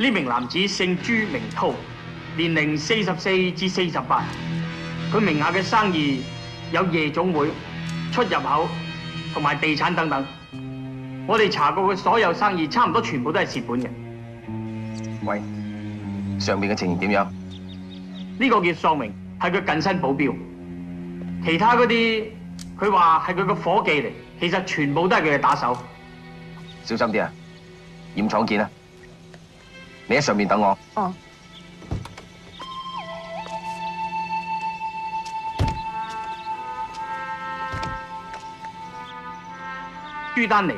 呢名男子姓朱名涛，年齡四十四至四十八。佢名下嘅生意有夜總會、出入口同埋地產等等。我哋查過佢所有生意，差唔多全部都係蝕本嘅。喂，上面嘅情形點樣？呢個叫喪明，係佢近身保鏢。其他嗰啲，佢話係佢個伙計嚟，其實全部都係佢嘅打手。小心啲啊！驗廠見啊！你喺上面等我。哦。朱丹尼，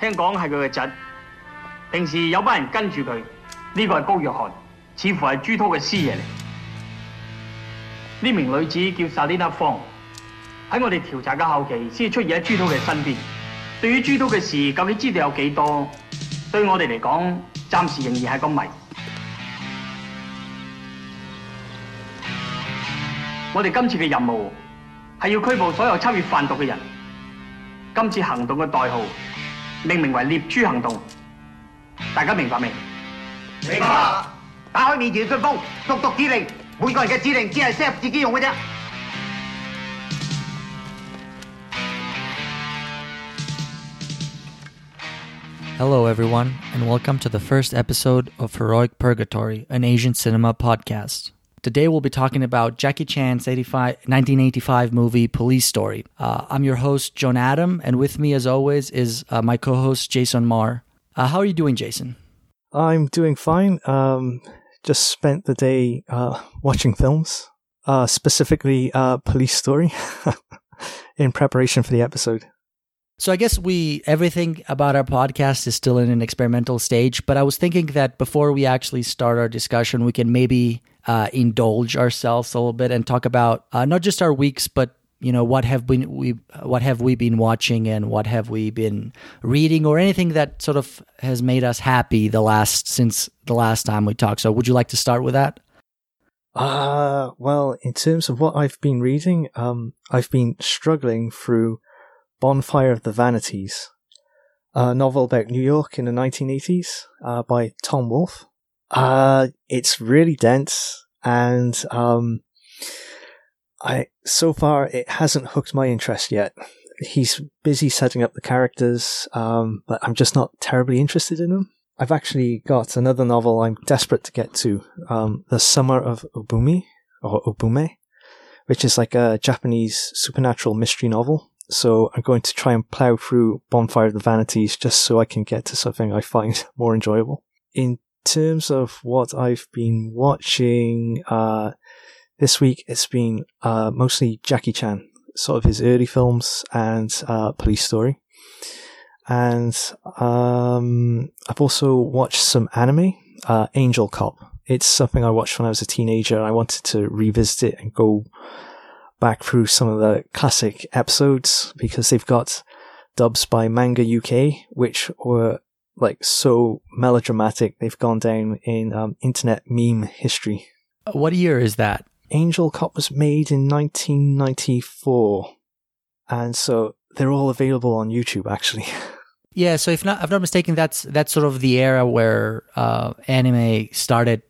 聽講係佢嘅侄，平時有班人跟住佢。呢個係高若翰，似乎係朱濤嘅師爺嚟。呢名女子叫薩莉娜芳，喺我哋調查嘅後期先出現喺朱濤嘅身邊。對於朱濤嘅事，究竟知道有幾多？對我哋嚟講，暫時仍然係個謎。我哋今次嘅任務係要拘捕所有參與販毒嘅人。今次行動嘅代號命名為獵豬行動，大家明白未？明白。打開面前嘅信封，讀讀指令，每個人嘅指令只係適合自己用嘅啫。Hello, everyone, and welcome to the first episode of Heroic Purgatory, an Asian cinema podcast. Today, we'll be talking about Jackie Chan's 85, 1985 movie Police Story. Uh, I'm your host, John Adam, and with me, as always, is uh, my co host, Jason Marr. Uh, how are you doing, Jason? I'm doing fine. Um, just spent the day uh, watching films, uh, specifically uh, Police Story, in preparation for the episode. So I guess we everything about our podcast is still in an experimental stage, but I was thinking that before we actually start our discussion, we can maybe uh, indulge ourselves a little bit and talk about uh, not just our weeks, but you know what have been we what have we been watching and what have we been reading or anything that sort of has made us happy the last since the last time we talked. So would you like to start with that? Uh, well, in terms of what I've been reading, um, I've been struggling through Bonfire of the Vanities, a novel about New York in the 1980s uh, by Tom Wolfe. Uh, it's really dense and, um, I, so far it hasn't hooked my interest yet. He's busy setting up the characters, um, but I'm just not terribly interested in them. I've actually got another novel I'm desperate to get to, um, The Summer of Obumi, or Obume, which is like a Japanese supernatural mystery novel. So I'm going to try and plow through Bonfire of the Vanities just so I can get to something I find more enjoyable. In terms of what I've been watching, uh, this week it's been, uh, mostly Jackie Chan, sort of his early films and, uh, Police Story. And, um, I've also watched some anime, uh, Angel Cop. It's something I watched when I was a teenager. I wanted to revisit it and go back through some of the classic episodes because they've got dubs by Manga UK, which were like so melodramatic. They've gone down in um, internet meme history. What year is that? Angel Cop was made in 1994, and so they're all available on YouTube. Actually, yeah. So if not, if I'm not mistaken, that's that's sort of the era where uh, anime started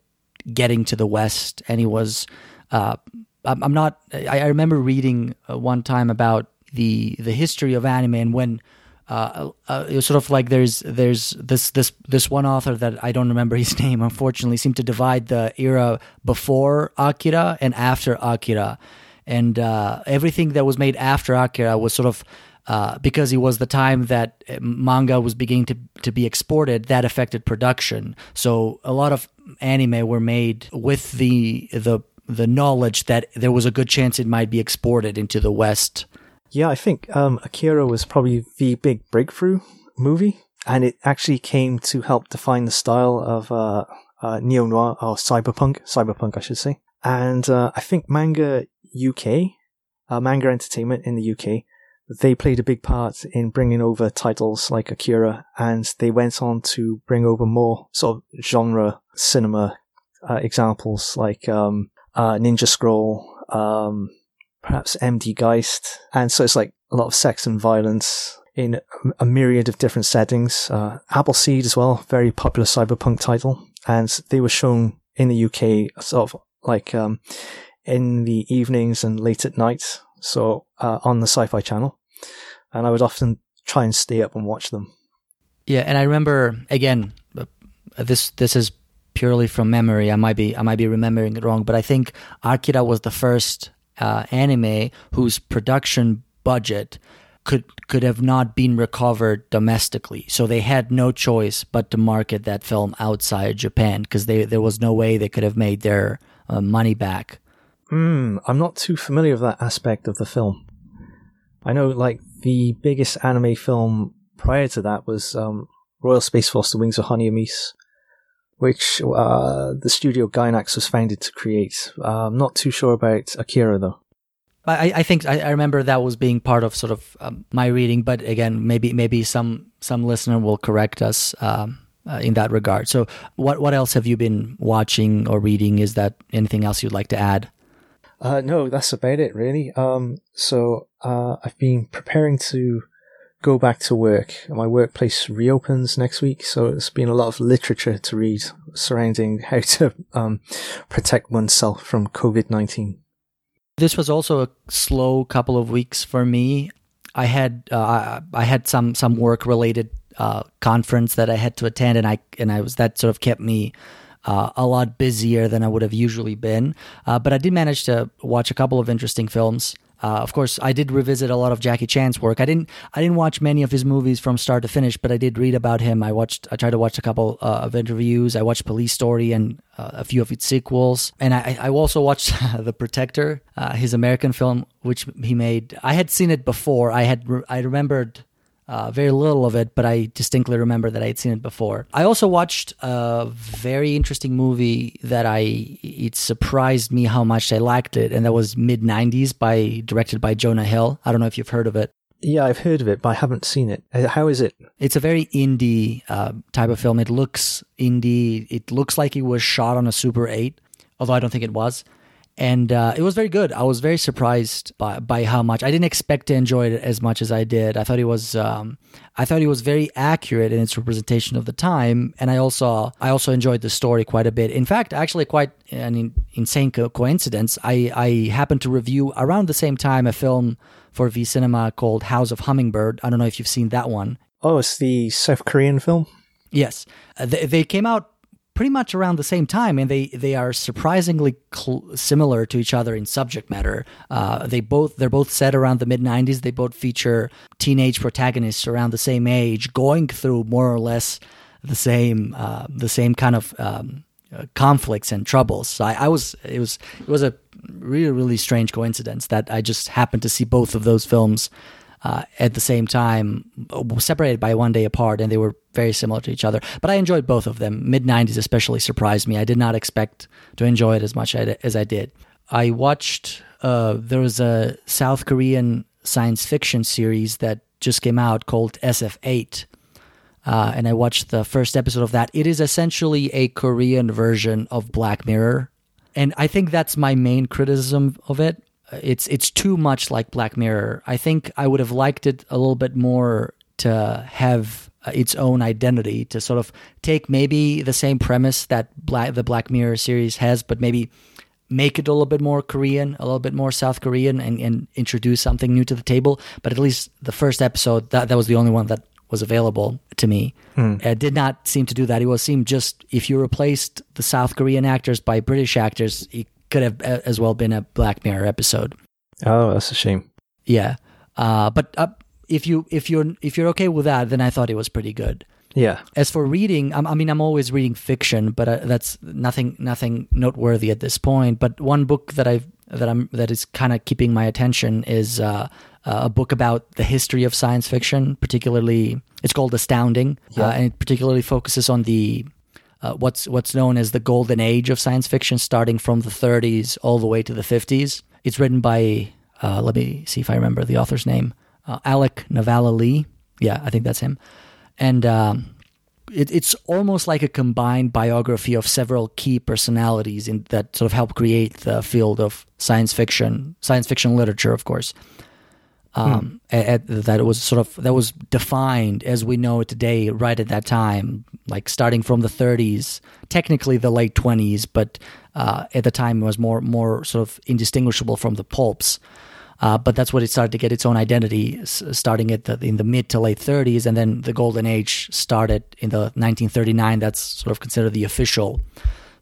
getting to the West, and it was. Uh, I'm not. I, remember reading uh, one time about the the history of anime and when uh, uh, it was sort of like there's there's this this this one author that I don't remember his name. Unfortunately, seemed to divide the era before Akira and after Akira, and uh, everything that was made after Akira was sort of. Uh, because it was the time that manga was beginning to, to be exported, that affected production. So a lot of anime were made with the the the knowledge that there was a good chance it might be exported into the West. Yeah, I think um, Akira was probably the big breakthrough movie, and it actually came to help define the style of uh, uh, neo noir or cyberpunk, cyberpunk, I should say. And uh, I think Manga UK, uh, Manga Entertainment in the UK, they played a big part in bringing over titles like Akira, and they went on to bring over more sort of genre cinema uh, examples like um, uh, Ninja Scroll, um, perhaps MD Geist. And so it's like a lot of sex and violence in a myriad of different settings. Uh, Appleseed as well, very popular cyberpunk title. and they were shown in the UK sort of like um, in the evenings and late at night, so uh, on the Sci-Fi Channel, and I would often try and stay up and watch them. Yeah, and I remember again. uh, This this is purely from memory. I might be I might be remembering it wrong, but I think Akira was the first uh, anime whose production budget could could have not been recovered domestically. So they had no choice but to market that film outside Japan because there was no way they could have made their uh, money back. Hmm, I'm not too familiar with that aspect of the film. I know, like, the biggest anime film prior to that was um, Royal Space Force The Wings of Honneamise, which uh, the studio Gainax was founded to create. Uh, I'm not too sure about Akira, though. I, I think I, I remember that was being part of sort of um, my reading, but again, maybe maybe some some listener will correct us um, uh, in that regard. So, what what else have you been watching or reading? Is that anything else you'd like to add? Uh, no, that's about it, really. Um, so uh, I've been preparing to go back to work. My workplace reopens next week, so it's been a lot of literature to read surrounding how to um, protect oneself from COVID nineteen. This was also a slow couple of weeks for me. I had uh, I had some some work related uh, conference that I had to attend, and I and I was that sort of kept me uh, a lot busier than I would have usually been. Uh, but I did manage to watch a couple of interesting films. Uh, of course, I did revisit a lot of Jackie Chan's work. I didn't I didn't watch many of his movies from start to finish, but I did read about him. I watched I tried to watch a couple uh, of interviews. I watched Police Story and uh, a few of its sequels, and I, I also watched The Protector, uh, his American film, which he made. I had seen it before. I had re- I remembered uh, very little of it, but I distinctly remember that I had seen it before. I also watched a very interesting movie that I it surprised me how much I liked it, and that was mid '90s by directed by Jonah Hill. I don't know if you've heard of it. Yeah, I've heard of it, but I haven't seen it. Uh, How is it? It's a very indie uh, type of film. It looks indie. It looks like it was shot on a Super 8, although I don't think it was. And uh, it was very good. I was very surprised by, by how much. I didn't expect to enjoy it as much as I did. I thought it was um, I thought it was very accurate in its representation of the time, and I also I also enjoyed the story quite a bit. In fact, actually, quite an insane co- coincidence. I I happened to review around the same time a film for V Cinema called House of Hummingbird. I don't know if you've seen that one. Oh, it's the South Korean film. Yes, uh, they, they came out pretty much around the same time, and they they are surprisingly cl- similar to each other in subject matter. Uh, they both they're both set around the mid '90s. They both feature teenage protagonists around the same age, going through more or less the same uh, the same kind of um, uh, conflicts and troubles. So I, I was it was it was a really really strange coincidence that I just happened to see both of those films uh, at the same time, uh, separated by one day apart, and they were very similar to each other. But I enjoyed both of them. Mid 90s especially surprised me. I did not expect to enjoy it as much as I did. I watched, uh, there was a South Korean science fiction series that just came out called SF8. Uh, and I watched the first episode of that. It is essentially a Korean version of Black Mirror. And I think that's my main criticism of it it's it's too much like Black Mirror. I think I would have liked it a little bit more to have uh, its own identity, to sort of take maybe the same premise that Black, the Black Mirror series has, but maybe make it a little bit more Korean, a little bit more South Korean, and, and introduce something new to the table. But at least the first episode, that that was the only one that was available to me. It did not seem to do that. It was seemed just if you replaced the South Korean actors by British actors, it could have uh, as well been a Black Mirror episode. Oh, that's a shame. Yeah, uh, but uh, if you if you're if you're okay with that, then I thought it was pretty good. Yeah. As for reading, I'm, I mean, I'm always reading fiction, but uh, that's nothing nothing noteworthy at this point. But one book that I've that I'm that is kind of keeping my attention is uh, a book about the history of science fiction. Particularly, it's called Astounding, uh, and it particularly focuses on the uh, what's what's known as the golden age of science fiction, starting from the 30s all the way to the 50s. It's written by uh, let me see if I remember the author's name, uh, Alec Nevala-Lee. Yeah, I think that's him. And um, it, it's almost like a combined biography of several key personalities in, that sort of help create the field of science fiction, science fiction literature, of course. Um, at, at- that it was sort of that was defined as we know it today, right at that time, like starting from the 30s, technically the late 20s, but uh, at the time it was more more sort of indistinguishable from the pulps. Uh, but that's what it started to get its own identity, s- starting at the, in the mid to late 30s, and then the golden age started in the 1939. That's sort of considered the official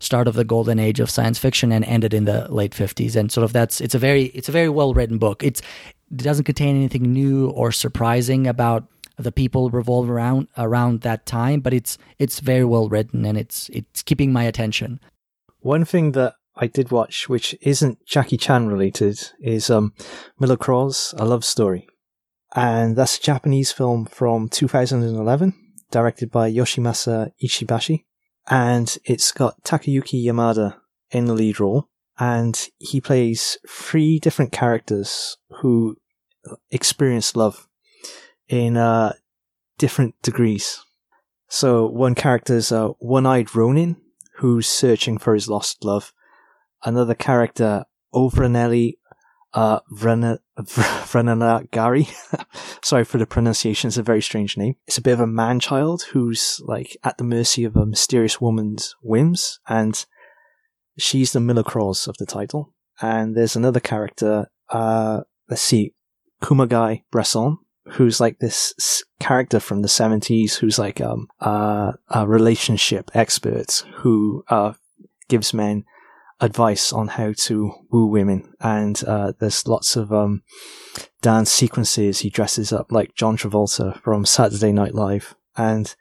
start of the golden age of science fiction, and ended in the late 50s. And sort of that's it's a very it's a very well written book. It's it doesn't contain anything new or surprising about the people revolved around around that time, but it's it's very well written and it's it's keeping my attention. One thing that I did watch, which isn't Jackie Chan related, is um, Milocrorze, A Love Story. And that's a Japanese film from 2011, directed by Yoshimasa Ishibashi. And it's got Takayuki Yamada in the lead role. And he plays three different characters who experience love in uh, different degrees. So one character is a one-eyed Ronin who's searching for his lost love. Another character, Ovranelli uh, Vrana- Vranagari. Sorry for the pronunciation. It's a very strange name. It's a bit of a man-child who's like at the mercy of a mysterious woman's whims, and she's the Milocrorze of the title. And there's another character, uh, let's see, Kumagai Bresson, who's like this character from the 70s who's like um uh, a relationship expert who uh gives men advice on how to woo women and uh there's lots of um dance sequences he dresses up like John Travolta from Saturday Night Live and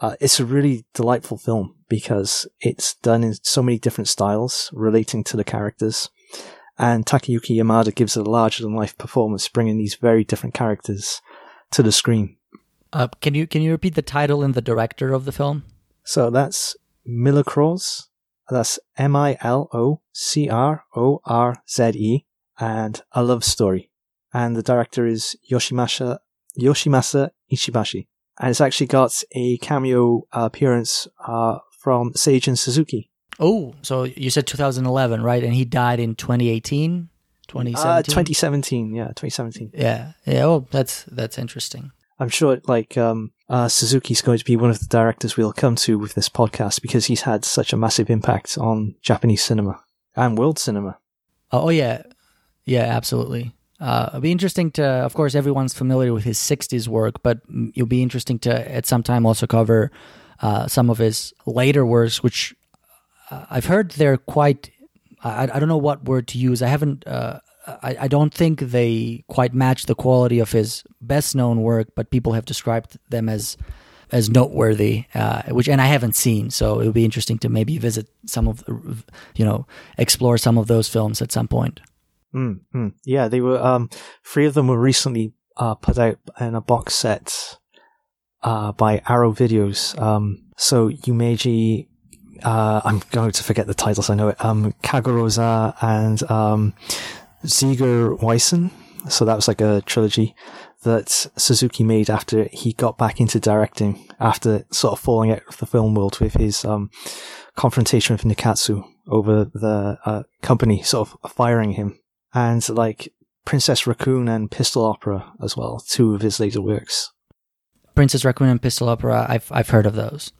uh, it's a really delightful film because it's done in so many different styles relating to the characters and Takayuki Yamada gives a larger than life performance, bringing these very different characters to the screen. Uh, can you can you repeat the title and the director of the film? So that's Milocrorze. That's M I L O C R O R Z E, and A Love Story. And the director is Yoshimasa Yoshimasa Ishibashi. And it's actually got a cameo appearance uh, from Seijun Suzuki. Oh, so you said 2011, right? And he died in 2018, 2017. Uh, 2017, yeah, 2017. Yeah, yeah. Oh, that's that's interesting. I'm sure like um, uh, Suzuki's going to be one of the directors we'll come to with this podcast because he's had such a massive impact on Japanese cinema and world cinema. Oh, oh, yeah, yeah, absolutely. Uh, it'll be interesting to, of course, everyone's familiar with his 60s work, but it'll be interesting to at some time also cover uh, some of his later works, which uh, I've heard they're quite. I, I don't know what word to use. I haven't. Uh, I, I don't think they quite match the quality of his best known work, but people have described them as as noteworthy, uh, which and I haven't seen, so it would be interesting to maybe visit some of the, you know, explore some of those films at some point. Mm, mm. Yeah, they were. Um, three of them were recently uh, put out in a box set uh, by Arrow Videos. Um, so Yumeji, uh, I'm going to forget the titles. I know it. Um, Kagero-za and um, Zigeunerweisen. So that was like a trilogy that Suzuki made after he got back into directing after sort of falling out of the film world with his um, confrontation with Nikkatsu over the uh, company sort of firing him and like Princess Raccoon and Pistol Opera as well, two of his later works. Princess Raccoon and Pistol Opera. I've I've heard of those.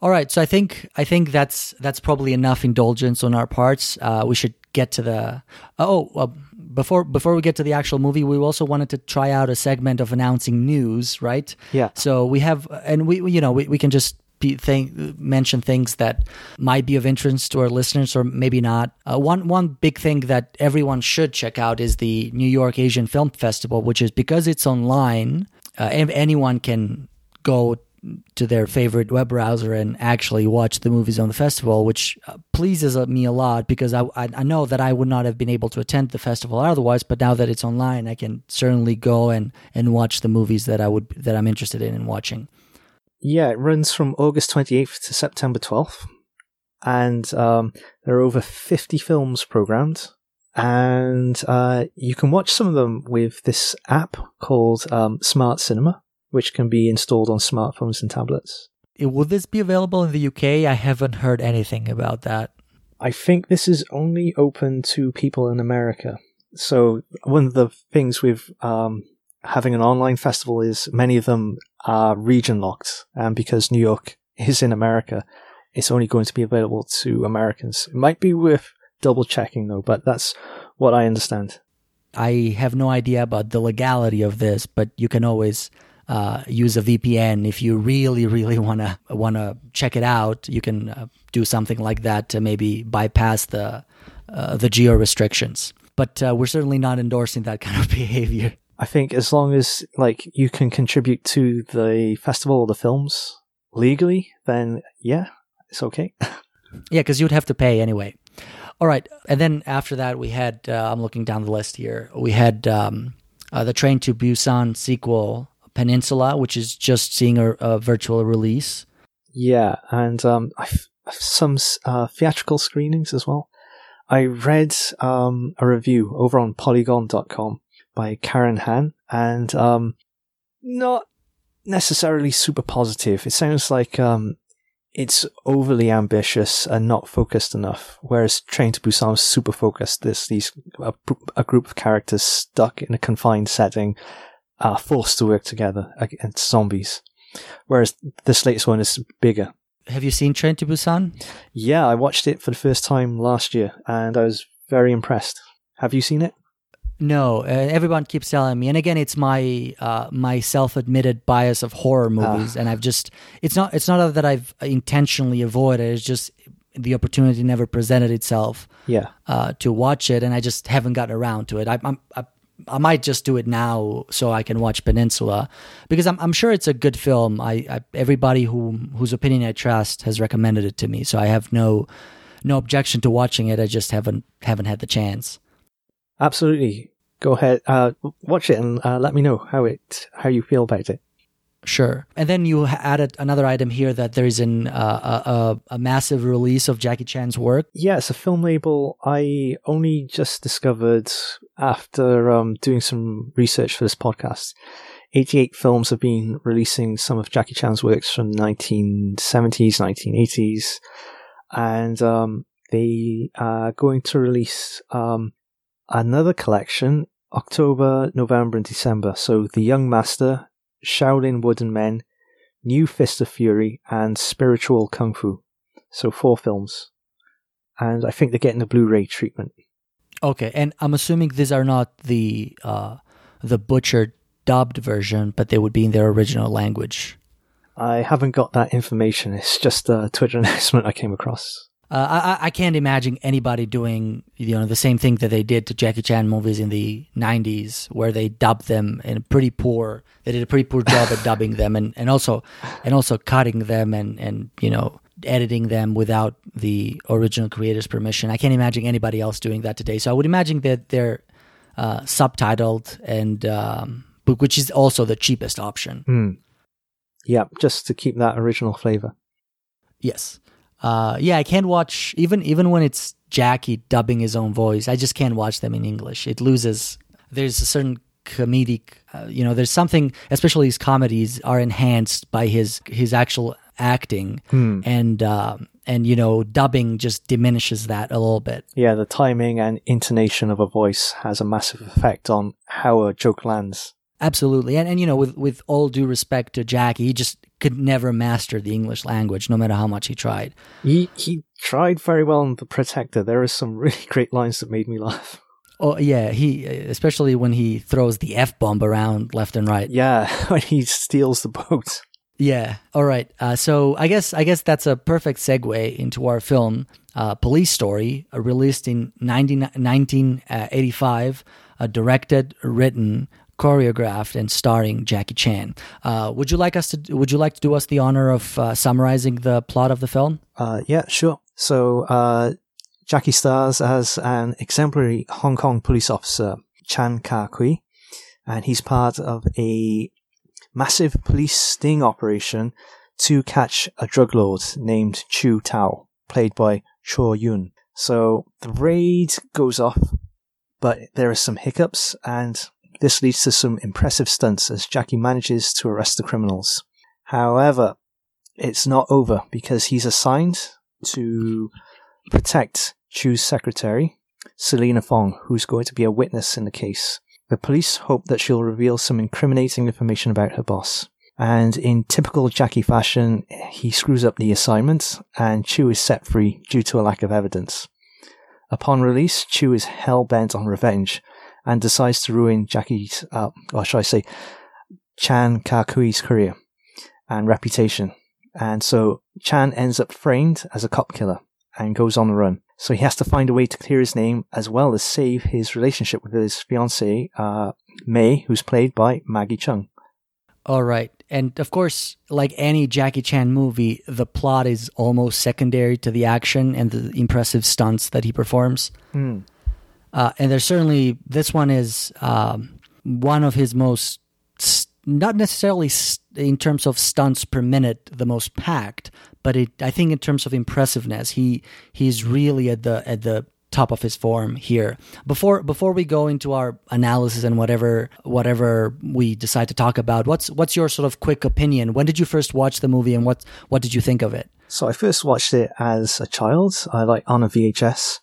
All right, so I think I think that's that's probably enough indulgence on our parts. Uh, we should get to the oh uh, before before we get to the actual movie. We also wanted to try out a segment of announcing news, right? Yeah. So we have, and we you know we, we can just be think, mention things that might be of interest to our listeners or maybe not. Uh, one one big thing that everyone should check out is the New York Asian Film Festival, which is because it's online. Uh, anyone can go to their favorite web browser and actually watch the movies on the festival, which uh, pleases me a lot because I, I know that I would not have been able to attend the festival otherwise. But now that it's online, I can certainly go and and watch the movies that I would that I'm interested in and watching. Yeah, it runs from August 28th to September 12th. And um, there are over 50 films programmed. And uh, you can watch some of them with this app called um, Smart Cinema, which can be installed on smartphones and tablets. Uh, Will this be available in the UK? I haven't heard anything about that. I think this is only open to people in America. So one of the things with um, having an online festival is many of them are region locked, and because New York is in America, it's only going to be available to Americans. It might be worth double checking though, but that's what I understand. I have no idea about the legality of this, but you can always uh, use a VPN if you really, really wanna wanna check it out. You can uh, do something like that to maybe bypass the uh, the geo restrictions. But uh, we're certainly not endorsing that kind of behavior. I think as long as like you can contribute to the festival or the films legally, then yeah, it's okay. Yeah, because you'd have to pay anyway. All right, and then after that, we had. Uh, I'm looking down the list here. We had um, uh, the Train to Busan sequel, Peninsula, which is just seeing a, a virtual release. yeah, and um, I've, some uh, theatrical screenings as well. I read um, a review over on Polygon.com by Karen Han, and um, not necessarily super positive. It sounds like um, it's overly ambitious and not focused enough. Whereas Train to Busan is super focused. There's these a, a group of characters stuck in a confined setting, uh, forced to work together against zombies. Whereas this latest one is bigger. Have you seen Train to Busan? Yeah, I watched it for the first time last year, and I was very impressed. Have you seen it? No, uh, everyone keeps telling me, and again, it's my uh, my self-admitted bias of horror movies, and I've just it's not it's not that I've intentionally avoided. It's just the opportunity never presented itself Yeah. uh, to watch it, and I just haven't gotten around to it. I, I'm I, I might just do it now so I can watch Peninsula because I'm I'm sure it's a good film. I, I everybody who whose opinion I trust has recommended it to me, so I have no no objection to watching it. I just haven't haven't had the chance. Absolutely. Go ahead, uh, watch it and uh, let me know how it how you feel about it. Sure. And then you added another item here that there is an uh, a, a, a massive release of Jackie Chan's work. Yeah, it's a film label I only just discovered after um, doing some research for this podcast. 88 Films have been releasing some of Jackie Chan's works from the 1970s, 1980s, and um, they are going to release um, another collection October, November, and December. So, The Young Master, Shaolin Wooden Men, New Fist of Fury, and Spiritual Kung Fu. So, four films. And I think they're getting a Blu ray treatment. Okay, and I'm assuming these are not the uh, the butchered dubbed version, but they would be in their original language. I haven't got that information. It's just a Twitter announcement I came across. Uh, I, I can't imagine anybody doing you know the same thing that they did to Jackie Chan movies in the '90s, where they dubbed them in a pretty poor. They did a pretty poor job at dubbing them, and, and also and also cutting them and and you know editing them without the original creator's permission. I can't imagine anybody else doing that today. So I would imagine that they're uh, subtitled and um, which is also the cheapest option. Hmm. Yeah, just to keep that original flavor. Yes. Uh, yeah, I can't watch even even when it's Jackie dubbing his own voice. I just can't watch them in English. It loses. There's a certain comedic, uh, you know, there's something, especially his comedies are enhanced by his his actual acting, and um, and you know, dubbing just diminishes that a little bit. Yeah, the timing and intonation of a voice has a massive effect on how a joke lands. Absolutely, and and you know, with with all due respect to Jackie, he just could never master the English language, no matter how much he tried. He he tried very well in The Protector. There are some really great lines that made me laugh. Oh yeah, he especially when he throws the f bomb around left and right. Yeah, when he steals the boat. Yeah. All right. Uh, so I guess I guess that's a perfect segue into our film, uh, Police Story, uh, released in 19, 1985, uh, directed, written, choreographed, and starring Jackie Chan. Uh, would you like us to? Would you like to do us the honor of uh, summarizing the plot of the film? Uh, yeah, sure. So, uh, Jackie stars as an exemplary Hong Kong police officer, Chan Ka Kui, and he's part of a massive police sting operation to catch a drug lord named Chu Tao, played by Chor Yuen. So the raid goes off, but there are some hiccups, and this leads to some impressive stunts as Jackie manages to arrest the criminals. However, it's not over because he's assigned to protect Chu's secretary, Selena Fong, who's going to be a witness in the case. The police hope that she'll reveal some incriminating information about her boss. And in typical Jackie fashion, he screws up the assignment, and Chu is set free due to a lack of evidence. Upon release, Chu is hell bent on revenge and decides to ruin Jackie's, uh, or should I say, Chan Kakui's career and reputation. And so Chan ends up framed as a cop killer and goes on the run. So he has to find a way to clear his name as well as save his relationship with his fiancée, uh, May, who's played by Maggie Cheung. All right. And of course, like any Jackie Chan movie, the plot is almost secondary to the action and the impressive stunts that he performs. Hmm. Uh, and there's certainly, this one is um, one of his most, st- not necessarily in terms of stunts per minute, the most packed, but it, I think in terms of impressiveness, he he's really at the at the top of his form here. Before before we go into our analysis and whatever whatever we decide to talk about, what's what's your sort of quick opinion? When did you first watch the movie, and what what did you think of it? So I first watched it as a child, I like on a VHS,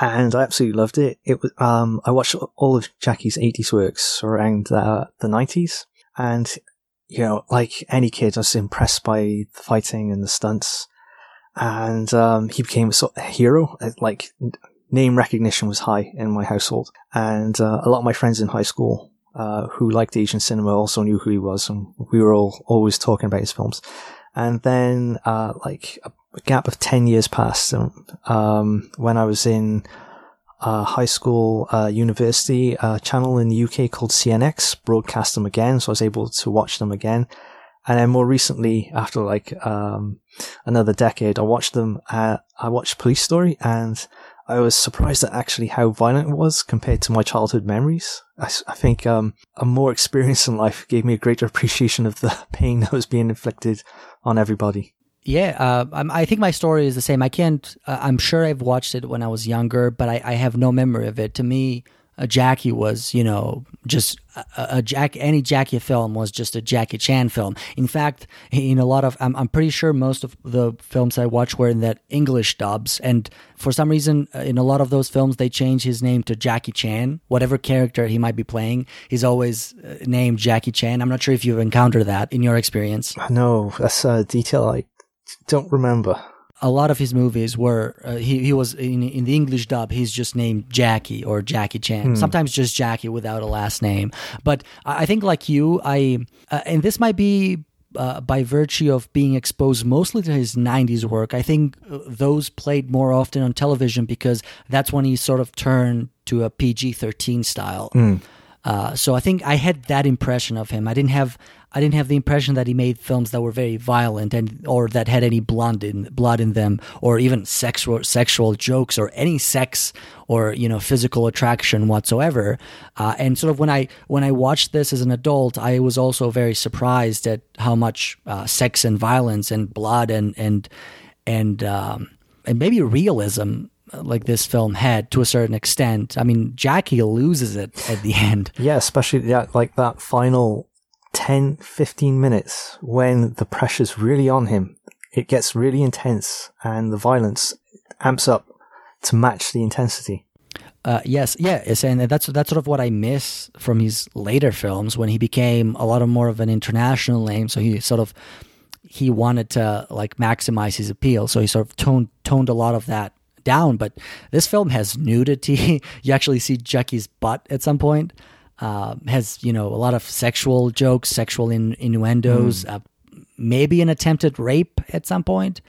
and I absolutely loved it. It was um I watched all of Jackie's eighties works around uh, the nineties, and you know, like any kid, I was impressed by the fighting and the stunts, and um, he became a sort of hero. Like name recognition was high in my household, and uh, a lot of my friends in high school uh, who liked Asian cinema also knew who he was, and we were all always talking about his films. And then, uh, like a gap of ten years passed, um, when I was in uh, high school, uh, university uh, channel in the UK called CNX broadcast them again, so I was able to watch them again. And then more recently, after like um, another decade, I watched them. Uh, I watched Police Story, and I was surprised at actually how violent it was compared to my childhood memories. I, I think um, a more experience in life gave me a greater appreciation of the pain that was being inflicted on everybody. Yeah, uh, I think my story is the same. I can't. Uh, I'm sure I've watched it when I was younger, but I, I have no memory of it. To me, uh, Jackie was, you know, just a, a, Jack. Any Jackie film was just a Jackie Chan film. In fact, in a lot of, I'm, I'm pretty sure most of the films I watched were in that English dubs, and for some reason, uh, in a lot of those films, they change his name to Jackie Chan. Whatever character he might be playing, he's always uh, named Jackie Chan. I'm not sure if you've encountered that in your experience. No, that's a detail I don't remember. A lot of his movies were uh, he he was in in the English dub. He's just named Jackie or Jackie Chan. Hmm. Sometimes just Jackie without a last name. But I think like you, I uh, and this might be. Uh, by virtue of being exposed mostly to his 90s work, I think uh, those played more often on television because that's when he sort of turned to a PG 13 style. Uh, so I think I had that impression of him. I didn't have I didn't have the impression that he made films that were very violent and or that had any blood in blood in them, or even sexual sexual jokes or any sex or you know physical attraction whatsoever. Uh, and sort of when I when I watched this as an adult, I was also very surprised at how much uh, sex and violence and blood and and and um, and maybe realism like this film had to a certain extent. I mean, Jackie loses it at the end. Yeah, especially that, like that final 10, 15 minutes when the pressure's really on him. It gets really intense and the violence amps up to match the intensity. Uh, yes, yeah, it's, and that's that's sort of what I miss from his later films when he became a lot of more of an international name. So he sort of he wanted to like maximize his appeal, so he sort of toned toned a lot of that down. But this film has nudity. you actually see Jackie's butt at some point. Uh, has you know a lot of sexual jokes, sexual in, innuendos, uh, maybe an attempted rape at some point,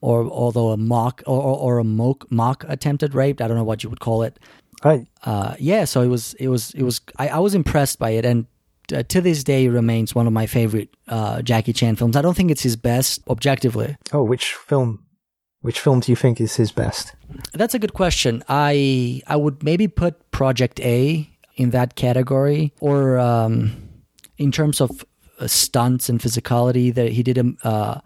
or although a mock or, or, or a mock, mock attempted rape. I don't know what you would call it. Right. Uh, yeah, so it was it was it was I, I was impressed by it, and uh, to this day remains one of my favorite uh, Jackie Chan films. I don't think it's his best objectively. Oh, which film? Which film do you think is his best? That's a good question. I I would maybe put Project A in that category, or um, in terms of uh, stunts and physicality. That he did a uh,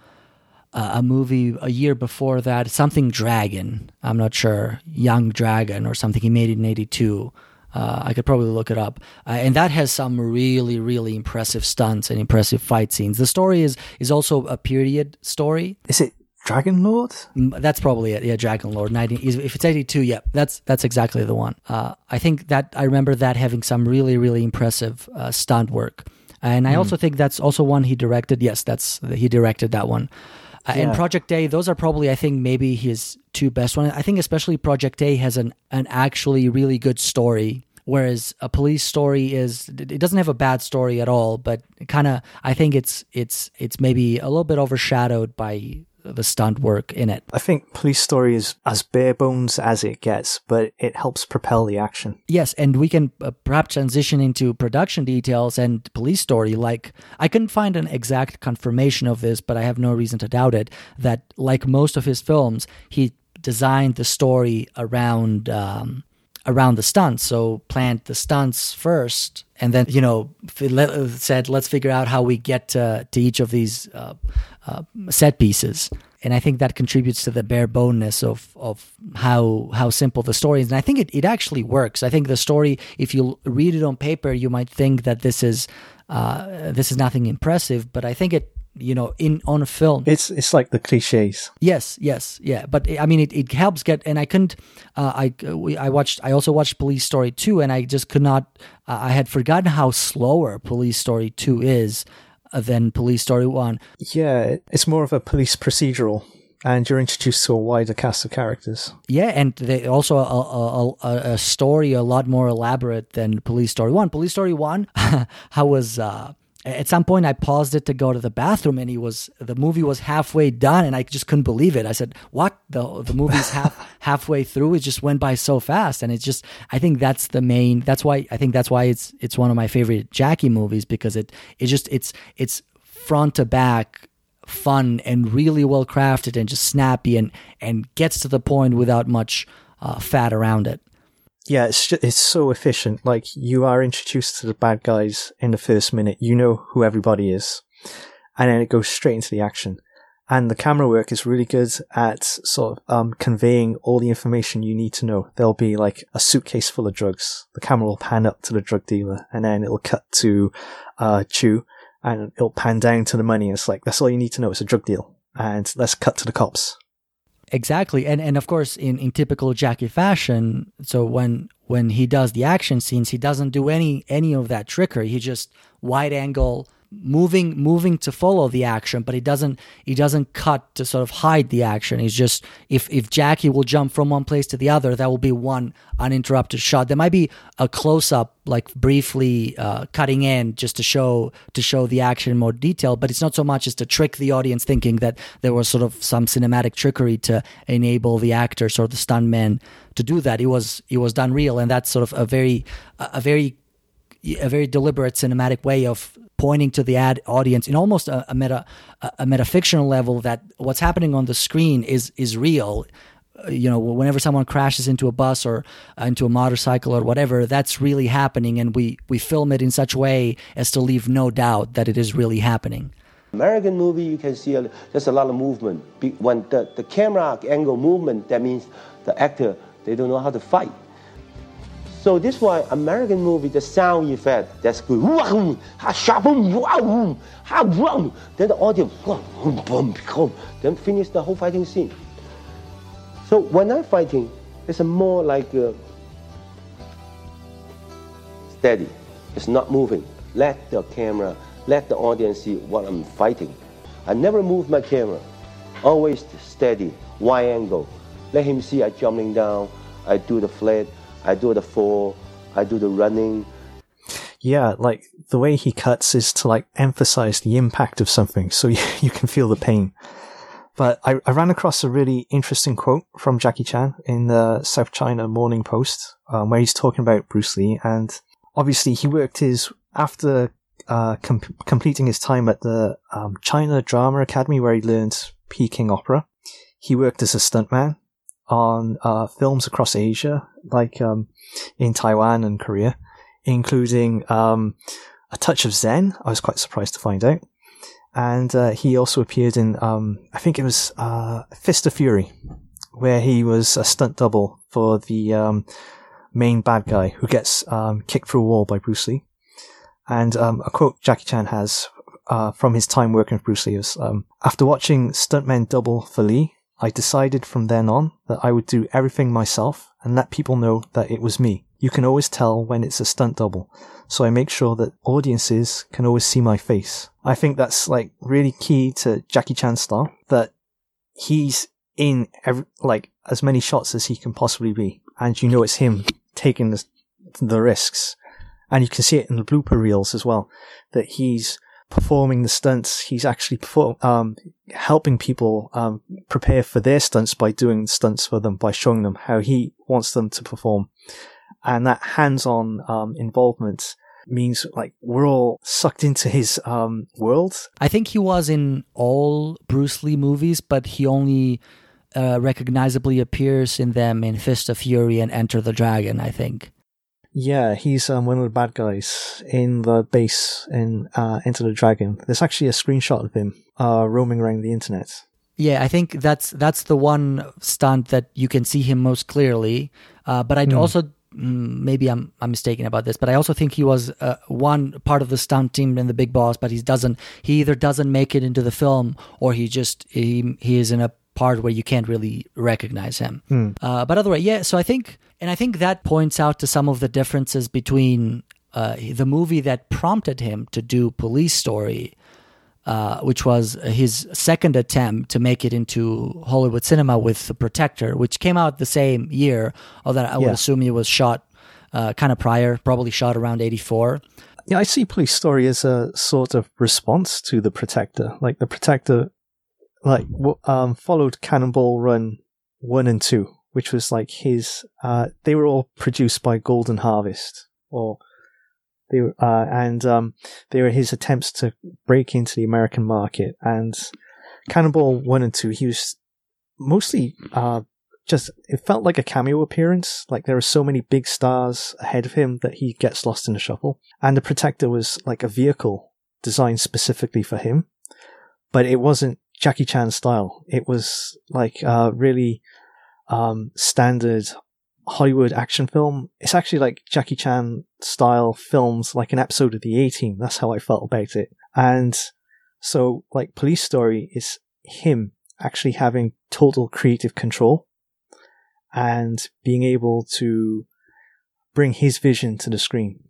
a movie a year before that, something Dragon. I'm not sure, Young Dragon or something. He made it in '82. Uh, I could probably look it up, uh, and that has some really, really impressive stunts and impressive fight scenes. The story is is also a period story. Is it Dragon Lord. Mm, That's probably it. Yeah, Dragon Lord. 19, if it's 82, yeah, that's that's exactly the one. Uh, I think that I remember that having some really really impressive uh, stunt work, and I also think that's also one he directed. Yes, that's he directed that one. Uh, And Project A, those are probably I think maybe his two best ones. I think especially Project A has an an actually really good story. Whereas a police story is, it doesn't have a bad story at all, but kind of, I think it's it's it's maybe a little bit overshadowed by the stunt work in it. I think Police Story is as bare bones as it gets, but it helps propel the action. Yes, and we can uh, perhaps transition into production details and police story. Like, I couldn't find an exact confirmation of this, but I have no reason to doubt it. That, like most of his films, he designed the story around um, around the stunts. So planned the stunts first, and then you know said, "Let's figure out how we get to, to each of these uh, uh, set pieces." And I think that contributes to the bare boneness of of how how simple the story is. And I think it, it actually works. I think the story, if you read it on paper, you might think that this is uh, this is nothing impressive, but I think it you know in on a film It's it's like the cliches. Yes, yes, yeah. But I mean, it, it helps get. And I couldn't. Uh, I we, I watched. I also watched Police Story two, and I just could not. Uh, I had forgotten how slower Police Story two is uh, than Police Story one. Yeah, it's more of a police procedural, and you're introduced to a wider cast of characters. Yeah, and they also a, a, a, a story a lot more elaborate than Police Story one. Police Story one, how was. Uh, at some point, I paused it to go to the bathroom, and he was the movie was halfway done, and I just couldn't believe it. I said, "What? the The movie's half halfway through? It just went by so fast." And it's just, I think that's the main. That's why I think that's why it's it's one of my favorite Jackie movies because it it just it's it's front to back fun and really well crafted and just snappy and and gets to the point without much uh, fat around it. Yeah, it's ju- it's so efficient. Like you are introduced to the bad guys in the first minute. You know who everybody is, and then it goes straight into the action. And the camera work is really good at sort of um, conveying all the information you need to know. There'll be like a suitcase full of drugs. The camera will pan up to the drug dealer, and then it'll cut to uh, Chu, and it'll pan down to the money. It's like that's all you need to know. It's a drug deal, and let's cut to the cops. Exactly, and and of course, in, in typical Jackie fashion, so when when he does the action scenes, he doesn't do any any of that trickery. He just wide angle, moving moving to follow the action, but he doesn't he doesn't cut to sort of hide the action. He's just if if Jackie will jump from one place to the other, that will be one uninterrupted shot. There might be a close up, like briefly uh, cutting in, just to show to show the action in more detail. But it's not so much as to trick the audience thinking that there was sort of some cinematic trickery to enable the actors or the stuntmen to do that. It was it was done real, and that's sort of a very a very a very deliberate cinematic way of pointing to the ad audience in almost a, a meta a, metafictional level that what's happening on the screen is is real Uh, you know whenever someone crashes into a bus or uh, into a motorcycle or whatever that's really happening and we we film it in such a way as to leave no doubt that it is really happening American movie, you can see a, there's a lot of movement. When the, the camera angle movement, that means the actor, they don't know how to fight. So this why American movie, the sound effect, that's good. Then the audience, then finish the whole fighting scene. So when I'm fighting, it's more like uh, steady. It's not moving. Let the camera, let the audience see what I'm fighting. I never move my camera. Always steady, wide angle. Let him see I jumping down. I do the flat. I do the fall. I do the running. Yeah, like the way he cuts is to like emphasize the impact of something so you, you can feel the pain. But I, I ran across a really interesting quote from Jackie Chan in the South China Morning Post, um, where he's talking about Bruce Lee. And obviously he worked his, after uh, com- completing his time at the um, China Drama Academy where he learned Peking opera, he worked as a stuntman on uh, films across Asia, like um, in Taiwan and Korea including um, a touch of Zen. I was quite surprised to find out. And uh, he also appeared in, um, I think it was uh, Fist of Fury, where he was a stunt double for the um, main bad guy who gets um, kicked through a wall by Bruce Lee. And um, a quote Jackie Chan has uh, from his time working with Bruce Lee is, um, After watching Stuntmen Double for Lee, I decided from then on that I would do everything myself and let people know that it was me. You can always tell when it's a stunt double, so I make sure that audiences can always see my face. I think that's like really key to Jackie Chan's style, that he's in every, like as many shots as he can possibly be, and you know it's him taking the, the risks. And you can see it in the blooper reels as well, that he's performing the stunts. He's actually perform, um, helping people um, prepare for their stunts by doing stunts for them, by showing them how he wants them to perform. And that hands-on um, involvement means like we're all sucked into his um, world. I think he was in all Bruce Lee movies, but he only uh, recognizably appears in them in Fist of Fury and Enter the Dragon. I think. Yeah, he's um, one of the bad guys in the base in uh, Enter the Dragon. There's actually a screenshot of him uh, roaming around the internet. Yeah, I think that's that's the one stunt that you can see him most clearly. Uh, but I'd also mm, maybe I'm I'm mistaken about this, but I also think he was uh, one part of the stunt team in the Big Boss, but he doesn't. He either doesn't make it into the film, or he just he he is in a part where you can't really recognize him. Uh, but otherwise, yeah. So I think, and I think that points out to some of the differences between uh, the movie that prompted him to do Police Story. Uh, which was his second attempt to make it into Hollywood cinema with The Protector, which came out the same year, although I would Yeah. assume it was shot uh, kind of prior, probably shot around 84. Yeah, I see Police Story as a sort of response to the Protector. Like the Protector, like um, followed Cannonball Run one and two, which was like his. Uh, they were all produced by Golden Harvest, or they were, uh, and um, they were his attempts to break into the American market. And Cannonball one and two, he was mostly uh, just it felt like a cameo appearance. Like there are so many big stars ahead of him that he gets lost in the shuffle. And the Protector was like a vehicle designed specifically for him, but it wasn't Jackie Chan style. It was like uh, really um, standard Hollywood action film. It's actually like Jackie Chan style films, like an episode of the A Team. That's how I felt about it. And so, like, Police Story is him actually having total creative control and being able to bring his vision to the screen.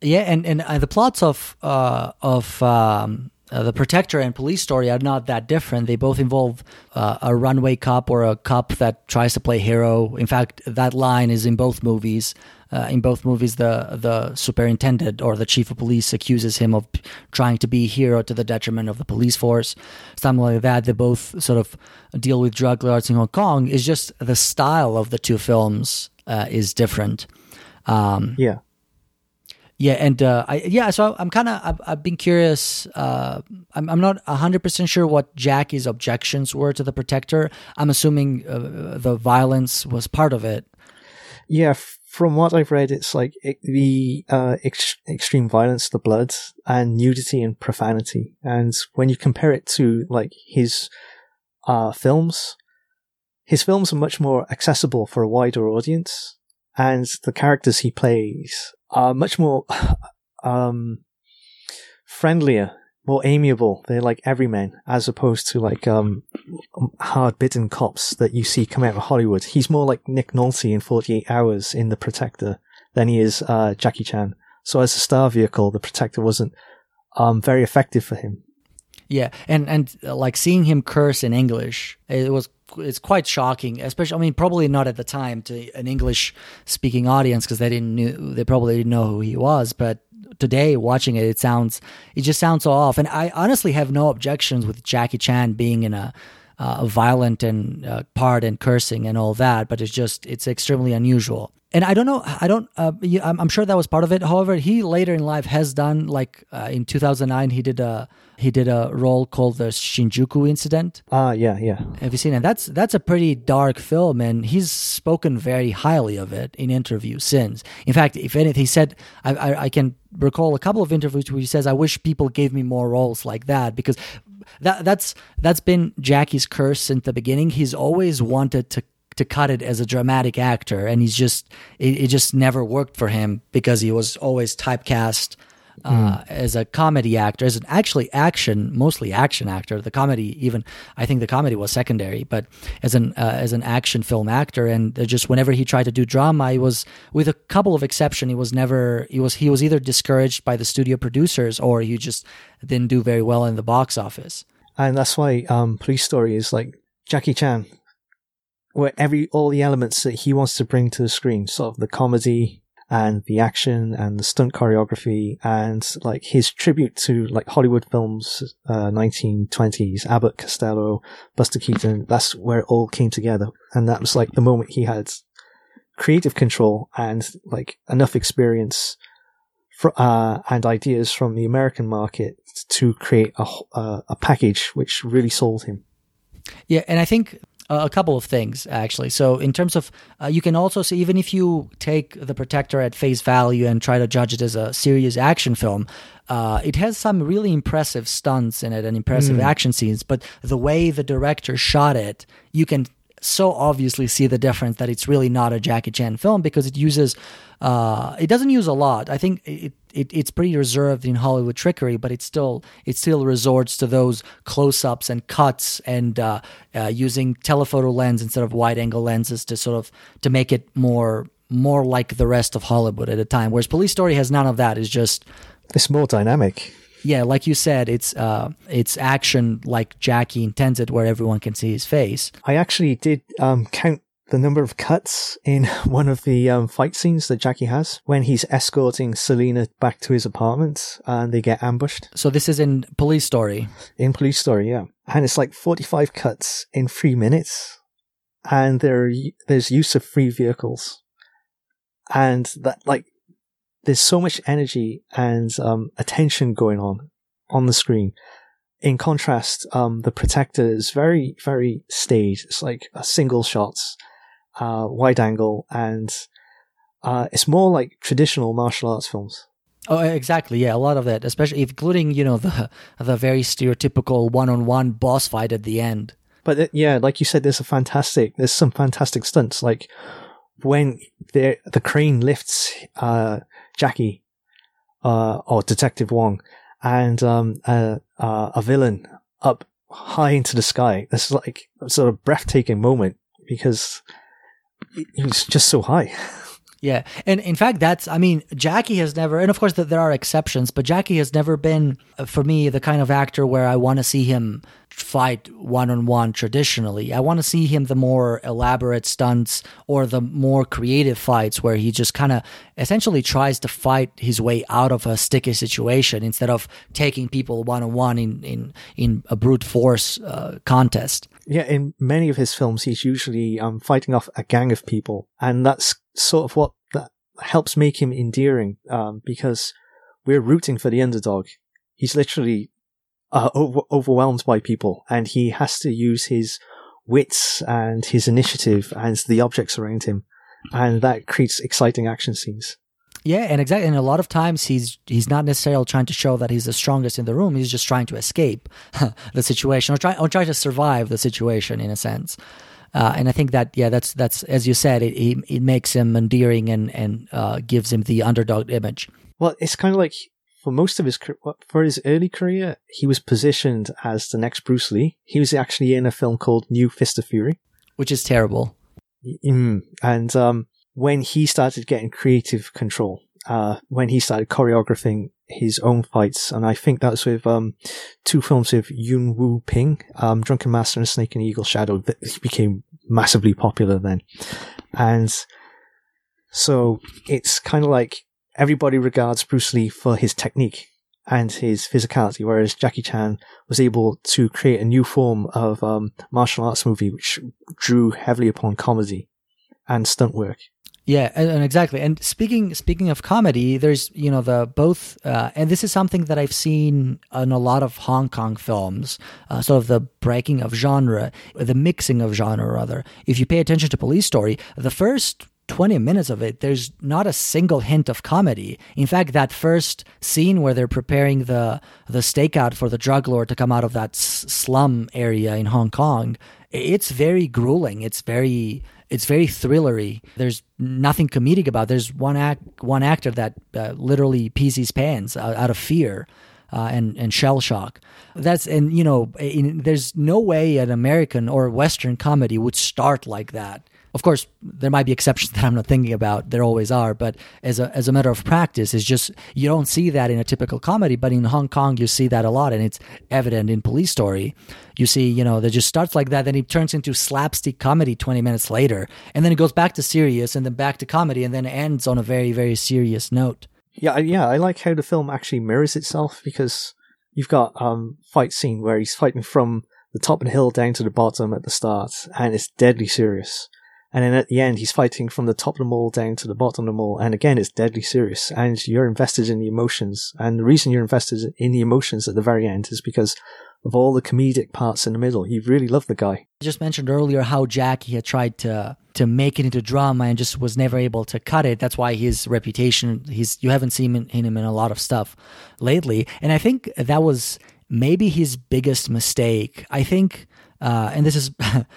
Yeah, and and the plots of uh, of um, uh, the Protector and Police Story are not that different. They both involve uh, a runway cop or a cop that tries to play hero. In fact, that line is in both movies. Uh, in both movies, the the superintendent or the chief of police accuses him of trying to be a hero to the detriment of the police force. Something like that. They both sort of deal with drug lords in Hong Kong. It's just the style of the two films uh, is different. Um, Yeah. Yeah, and uh, I yeah, so I'm kind of I've, I've been curious. Uh, I'm I'm not hundred percent sure what Jackie's objections were to the Protector. I'm assuming uh, the violence was part of it. Yeah, from what I've read, it's like it, the uh, ex- extreme violence, the blood, and nudity and profanity. And when you compare it to like his uh, films, his films are much more accessible for a wider audience, and the characters he plays are much more um, friendlier, more amiable. They're like everyman, as opposed to like um, hard bitten cops that you see come out of Hollywood. He's more like Nick Nolte in 48 Hours in The Protector than he is uh, Jackie Chan. So as a star vehicle, The Protector wasn't um, very effective for him. Yeah, and and uh, like seeing him curse in English, it was it's quite shocking. Especially, I mean, probably not at the time to an English speaking audience because they didn't knew they probably didn't know who he was. But today, watching it, it sounds it just sounds so off. And I honestly have no objections with Jackie Chan being in a uh, violent and uh, part and cursing and all that, but it's just it's extremely unusual. And I don't know, I don't, uh, I'm, I'm sure that was part of it. However, he later in life has done like uh, in 2009 he did a he did a role called the Shinjuku Incident. Ah, yeah, yeah. Have you seen it? That's that's a pretty dark film, and he's spoken very highly of it in interviews since. In fact, if anything, he said I, I, I can recall a couple of interviews where he says, "I wish people gave me more roles like that," because that that's that's been Jackie's curse since the beginning. He's always wanted to to cut it as a dramatic actor, and he's just it, it just never worked for him because he was always typecast uh, as a comedy actor, as an actually action, mostly action actor. The comedy, even I think the comedy was secondary, but as an uh, as an action film actor, and just whenever he tried to do drama, he was with a couple of exception, he was never he was he was either discouraged by the studio producers or he just didn't do very well in the box office. and that's why um, Police Story is like Jackie Chan, where every all the elements that he wants to bring to the screen, sort of the comedy and the action and the stunt choreography and like his tribute to like Hollywood films, uh, 1920s, Abbott Costello, Buster Keaton. That's where it all came together, and that was like the moment he had creative control and like enough experience fr- uh, and ideas from the American market to create a, uh, a package which really sold him. Yeah, and I think a couple of things actually. So in terms of, uh, you can also see even if you take the Protector at face value and try to judge it as a serious action film, uh, it has some really impressive stunts in it and impressive action scenes. But the way the director shot it, you can so obviously see the difference that it's really not a Jackie Chan film because it uses uh, it doesn't use a lot. I think it, it it's pretty reserved in Hollywood trickery, but it still it still resorts to those close ups and cuts and uh, uh, using telephoto lens instead of wide angle lenses to sort of to make it more more like the rest of Hollywood at a time. Whereas Police Story has none of that. It's just It's more dynamic. Yeah, like you said, it's uh, it's action like Jackie intends it, where everyone can see his face. I actually did um, count the number of cuts in one of the um, fight scenes that Jackie has when he's escorting Selena back to his apartment and they get ambushed So this is in Police Story. in Police Story, yeah. And it's like 45 cuts in three minutes. And there, are, there's use of free vehicles. And that, like, there's so much energy and um, attention going on on the screen. In contrast, um, the Protector is very, very staged. It's like a single shots, uh, wide angle, and uh, it's more like traditional martial arts films. Oh, exactly. Yeah, a lot of that, especially including you know the the very stereotypical one-on-one boss fight at the end. But uh, yeah, like you said, there's a fantastic, there's some fantastic stunts. Like when the the crane lifts uh, Jackie uh, or Detective Wong and um, uh, a villain up high into the sky. This is like a sort of breathtaking moment because he- he's just so high. Yeah, and in fact, that's I mean, Jackie has never, and of course there are exceptions, but Jackie has never been uh, for me the kind of actor where I want to see him fight one on one traditionally. I want to see him the more elaborate stunts or the more creative fights where he just kind of essentially tries to fight his way out of a sticky situation instead of taking people one on one in in in a brute force uh, contest. Yeah, in many of his films, he's usually um, fighting off a gang of people, and that's sort of what that helps make him endearing um, because we're rooting for the underdog. He's literally uh, over- overwhelmed by people, and he has to use his wits and his initiative and the objects around him, and that creates exciting action scenes. Yeah, and exactly. And a lot of times he's he's not necessarily trying to show that he's the strongest in the room. He's just trying to escape the situation or try or try to survive the situation in a sense. Uh, and I think that yeah, that's that's as you said, it it, it makes him endearing and and uh, gives him the underdog image. Well, it's kind of like for most of his for his early career, he was positioned as the next Bruce Lee. He was actually in a film called New Fist of Fury. which is terrible. Mm. And um, when he started getting creative control, uh, when he started choreographing his own fights, and I think that's with um, two films with Yuen Woo-ping, um, Drunken Master and Snake and Eagle Shadow, that became massively popular then. And so it's kind of like everybody regards Bruce Lee for his technique and his physicality, whereas Jackie Chan was able to create a new form of um, martial arts movie which drew heavily upon comedy and stunt work. Yeah, and, and exactly. And speaking speaking of comedy, there's you know the both, uh, and this is something that I've seen in a lot of Hong Kong films, uh, sort of the breaking of genre, the mixing of genre rather. If you pay attention to Police Story, the first 20 minutes of it, there's not a single hint of comedy. In fact, that first scene where they're preparing the the stakeout for the drug lord to come out of that s- slum area in Hong Kong, it's very grueling. It's very it's very thrillery. There's nothing comedic about. It. There's one act, one actor that uh, literally pees his pants out, out of fear. Uh, and and shell shock. That's and you know, in, there's no way an American or Western comedy would start like that. Of course, there might be exceptions that I'm not thinking about. There always are, but as a as a matter of practice, it's just you don't see that in a typical comedy. But in Hong Kong, you see that a lot, and it's evident in Police Story. You see, you know, that just starts like that, then it turns into slapstick comedy 20 minutes later, and then it goes back to serious, and then back to comedy, and then ends on a very very serious note. Yeah, yeah, I like how the film actually mirrors itself because you've got um fight scene where he's fighting from the top of the hill down to the bottom at the start, and it's deadly serious. And then at the end, he's fighting from the top of the mall down to the bottom of the mall. And again, it's deadly serious. And you're invested in the emotions. And the reason you're invested in the emotions at the very end is because of all the comedic parts in the middle. You really love the guy. I just mentioned earlier how Jackie had tried to to make it into drama and just was never able to cut it. That's why his reputation, he's you haven't seen him in a lot of stuff lately. And I think that was maybe his biggest mistake. I think uh, and this is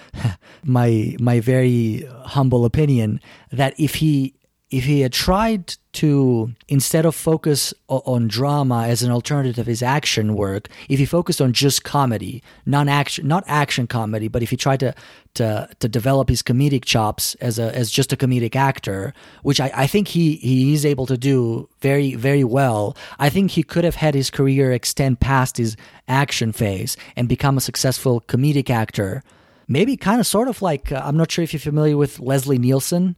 my my very humble opinion that if he if he had tried to instead of focus on drama as an alternative to his action work if he focused on just comedy non-action not action comedy but if he tried to to to develop his comedic chops as a as just a comedic actor which i, I think he he is able to do very very well i think he could have had his career extend past his action phase and become a successful comedic actor. Maybe kind of sort of like uh, i'm not sure if you're familiar with leslie nielsen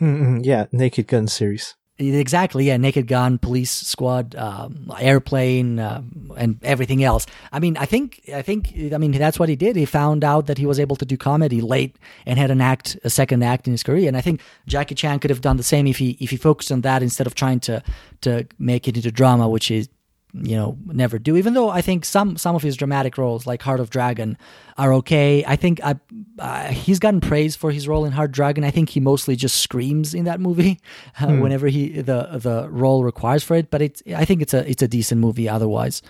Mm-mm, yeah, Naked Gun series. Exactly, yeah. Naked Gun, Police Squad, um, Airplane, uh, and everything else. I mean, I think, I think, I mean, that's what he did. He found out that he was able to do comedy late and had an act, a second act in his career. And I think Jackie Chan could have done the same if he if he focused on that instead of trying to to make it into drama, which is you know never do even though i think some some of his dramatic roles like heart of dragon are okay. I think I, uh, he's gotten praise for his role in heart dragon. I think he mostly just screams in that movie uh, hmm. whenever he the the role requires for it but it's i think it's a it's a decent movie otherwise.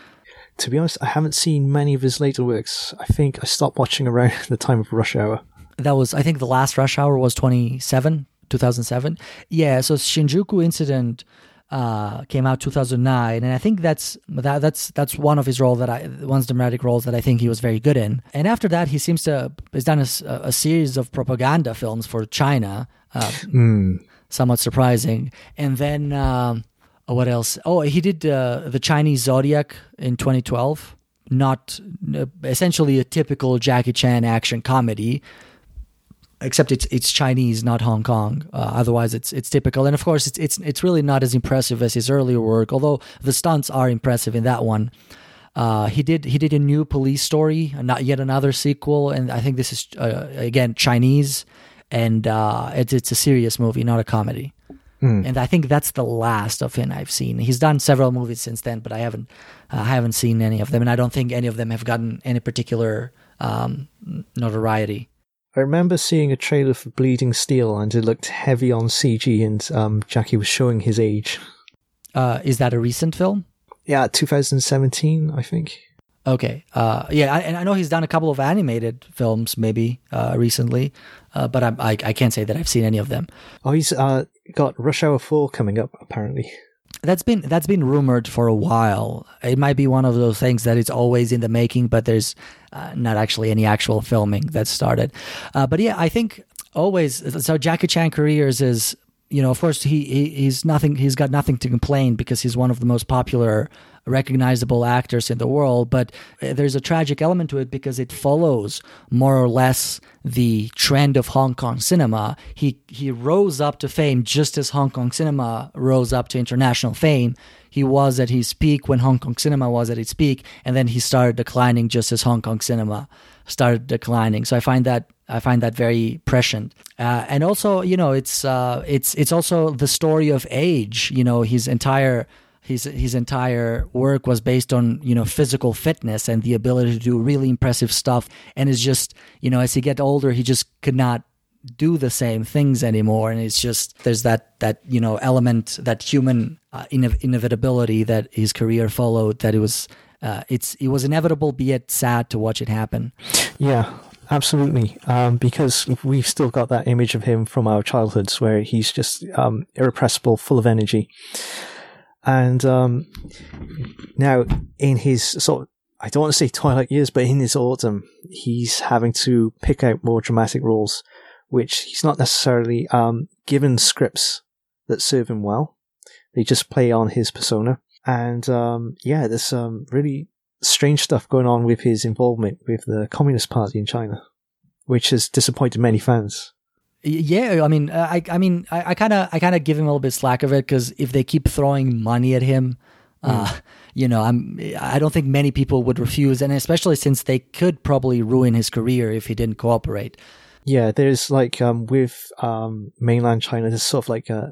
To be honest i haven't seen many of his later works. I think i stopped watching around the time of rush hour. That was i think the last rush hour was 27 2007 yeah so shinjuku incident uh, came out 2009, and I think that's that, that's that's one of his roles that I one of the dramatic roles that I think he was very good in. And after that, he seems to has done a, a series of propaganda films for China, uh, mm. somewhat surprising. And then um, oh, what else? Oh, he did uh, the Chinese Zodiac in 2012. Not uh, essentially a typical Jackie Chan action comedy, except it's it's Chinese, not Hong Kong. Uh, otherwise, it's it's typical, and of course, it's it's it's really not as impressive as his earlier work. Although the stunts are impressive in that one. Uh, he did he did a new police story, not yet another sequel, and I think this is uh, again Chinese, and uh, it's it's a serious movie, not a comedy. Mm. And I think that's the last of him I've seen. He's done several movies since then, but I haven't uh, I haven't seen any of them, and I don't think any of them have gotten any particular um, notoriety. I remember seeing a trailer for Bleeding Steel, and it looked heavy on CG, and um, Jackie was showing his age. Uh, is that a recent film? Yeah, 2017, I think. Okay. Uh, yeah, I, and I know he's done a couple of animated films, maybe uh, recently, uh, but I, I, I can't say that I've seen any of them. Oh, he's uh, got Rush Hour Four coming up, apparently. That's been that's been rumored for a while. It might be one of those things that it's always in the making, but there's uh, not actually any actual filming that started. Uh, but yeah, I think always so. Jackie Chan careers is you know, of course he, he he's nothing. He's got nothing to complain because he's one of the most popular recognizable actors in the world, but uh, there's a tragic element to it because it follows more or less the trend of Hong Kong cinema. He he rose up to fame just as Hong Kong cinema rose up to international fame. He was at his peak when Hong Kong cinema was at its peak, and then he started declining just as Hong Kong cinema started declining. So I find that I find that very prescient. Uh, and also, you know, it's uh, it's it's also the story of age. You know, his entire his his entire work was based on you know physical fitness and the ability to do really impressive stuff and it's just you know as he get older he just could not do the same things anymore and it's just there's that that you know element that human uh, inevitability that his career followed that it was uh, it's it was inevitable be it sad to watch it happen yeah absolutely. Um, because we've still got that image of him from our childhoods where he's just um, irrepressible, full of energy. And um, now, in his sort of, I don't want to say twilight years, but in his autumn, he's having to pick out more dramatic roles, which he's not necessarily um, given scripts that serve him well. They just play on his persona. And um, yeah, there's some really strange stuff going on with his involvement with the Communist Party in China, which has disappointed many fans. Yeah, I mean, I, I mean, I kind of, I kind of give him a little bit slack of it because if they keep throwing money at him, uh, you know, I'm, I don't think many people would refuse, and especially since they could probably ruin his career if he didn't cooperate. Yeah, there's like um, with um, mainland China, there's sort of like uh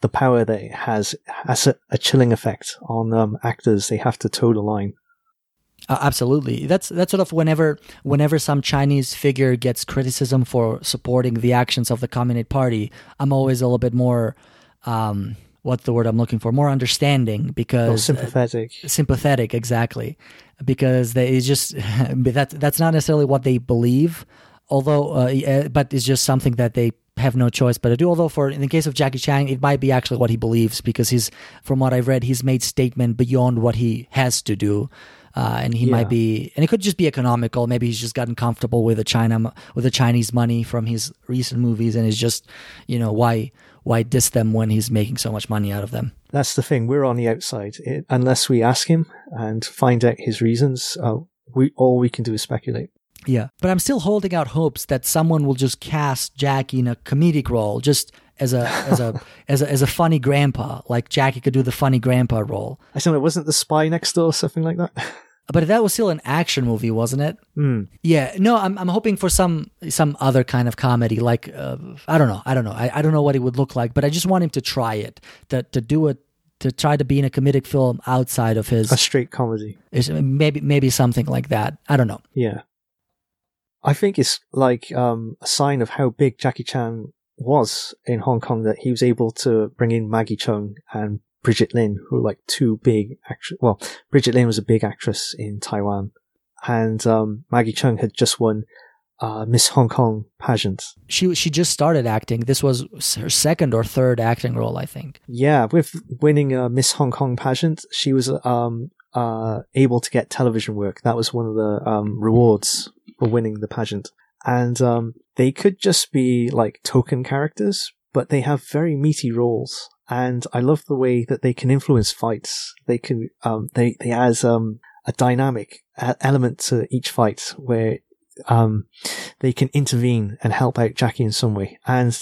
the power that it has has a, a chilling effect on um, actors. They have to toe the line. Uh, absolutely, that's that's sort of whenever whenever some Chinese figure gets criticism for supporting the actions of the Communist Party, I'm always a little bit more. Um, what's the word I'm looking for? More understanding because sympathetic. sympathetic exactly because they it's just that that's not necessarily what they believe although uh, uh, but it's just something that they have no choice but to do although for in the case of Jackie Chan it might be actually what he believes because he's from what I've read he's made statement beyond what he has to do uh, and he Yeah. might be and it could just be economical maybe he's just gotten comfortable with the China with the Chinese money from his recent movies and is just you know why why diss them when he's making so much money out of them That's the thing. We're on the outside. It, unless we ask him and find out his reasons, uh, we all we can do is speculate. Yeah, but I'm still holding out hopes that someone will just cast Jackie in a comedic role, just as a as a as a as a funny grandpa, like Jackie could do the funny grandpa role. I don't. Wasn't the spy next door or something like that? But that was still an action movie, wasn't it? Hmm. Yeah, no, I'm I'm hoping for some some other kind of comedy, like uh, I don't know, I don't know, I, I don't know what it would look like, but I just want him to try it, to to do it, to try to be in a comedic film outside of his, A straight comedy. is maybe maybe something like that. I don't know. Yeah. I think it's like um, a sign of how big Jackie Chan was in Hong Kong that he was able to bring in Maggie Cheung and Brigitte Lin, who were like two big actors. Well, Brigitte Lin was a big actress in Taiwan, and um, Maggie Cheung had just won uh, Miss Hong Kong pageant. She she just started acting. This was her second or third acting role, I think. Yeah, with winning a Miss Hong Kong pageant, she was um, uh, able to get television work. That was one of the um, rewards for winning the pageant. And um, they could just be like token characters, but they have very meaty roles. And I love the way that they can influence fights. They can um, they they add um, a dynamic element to each fight where um, they can intervene and help out Jackie in some way. And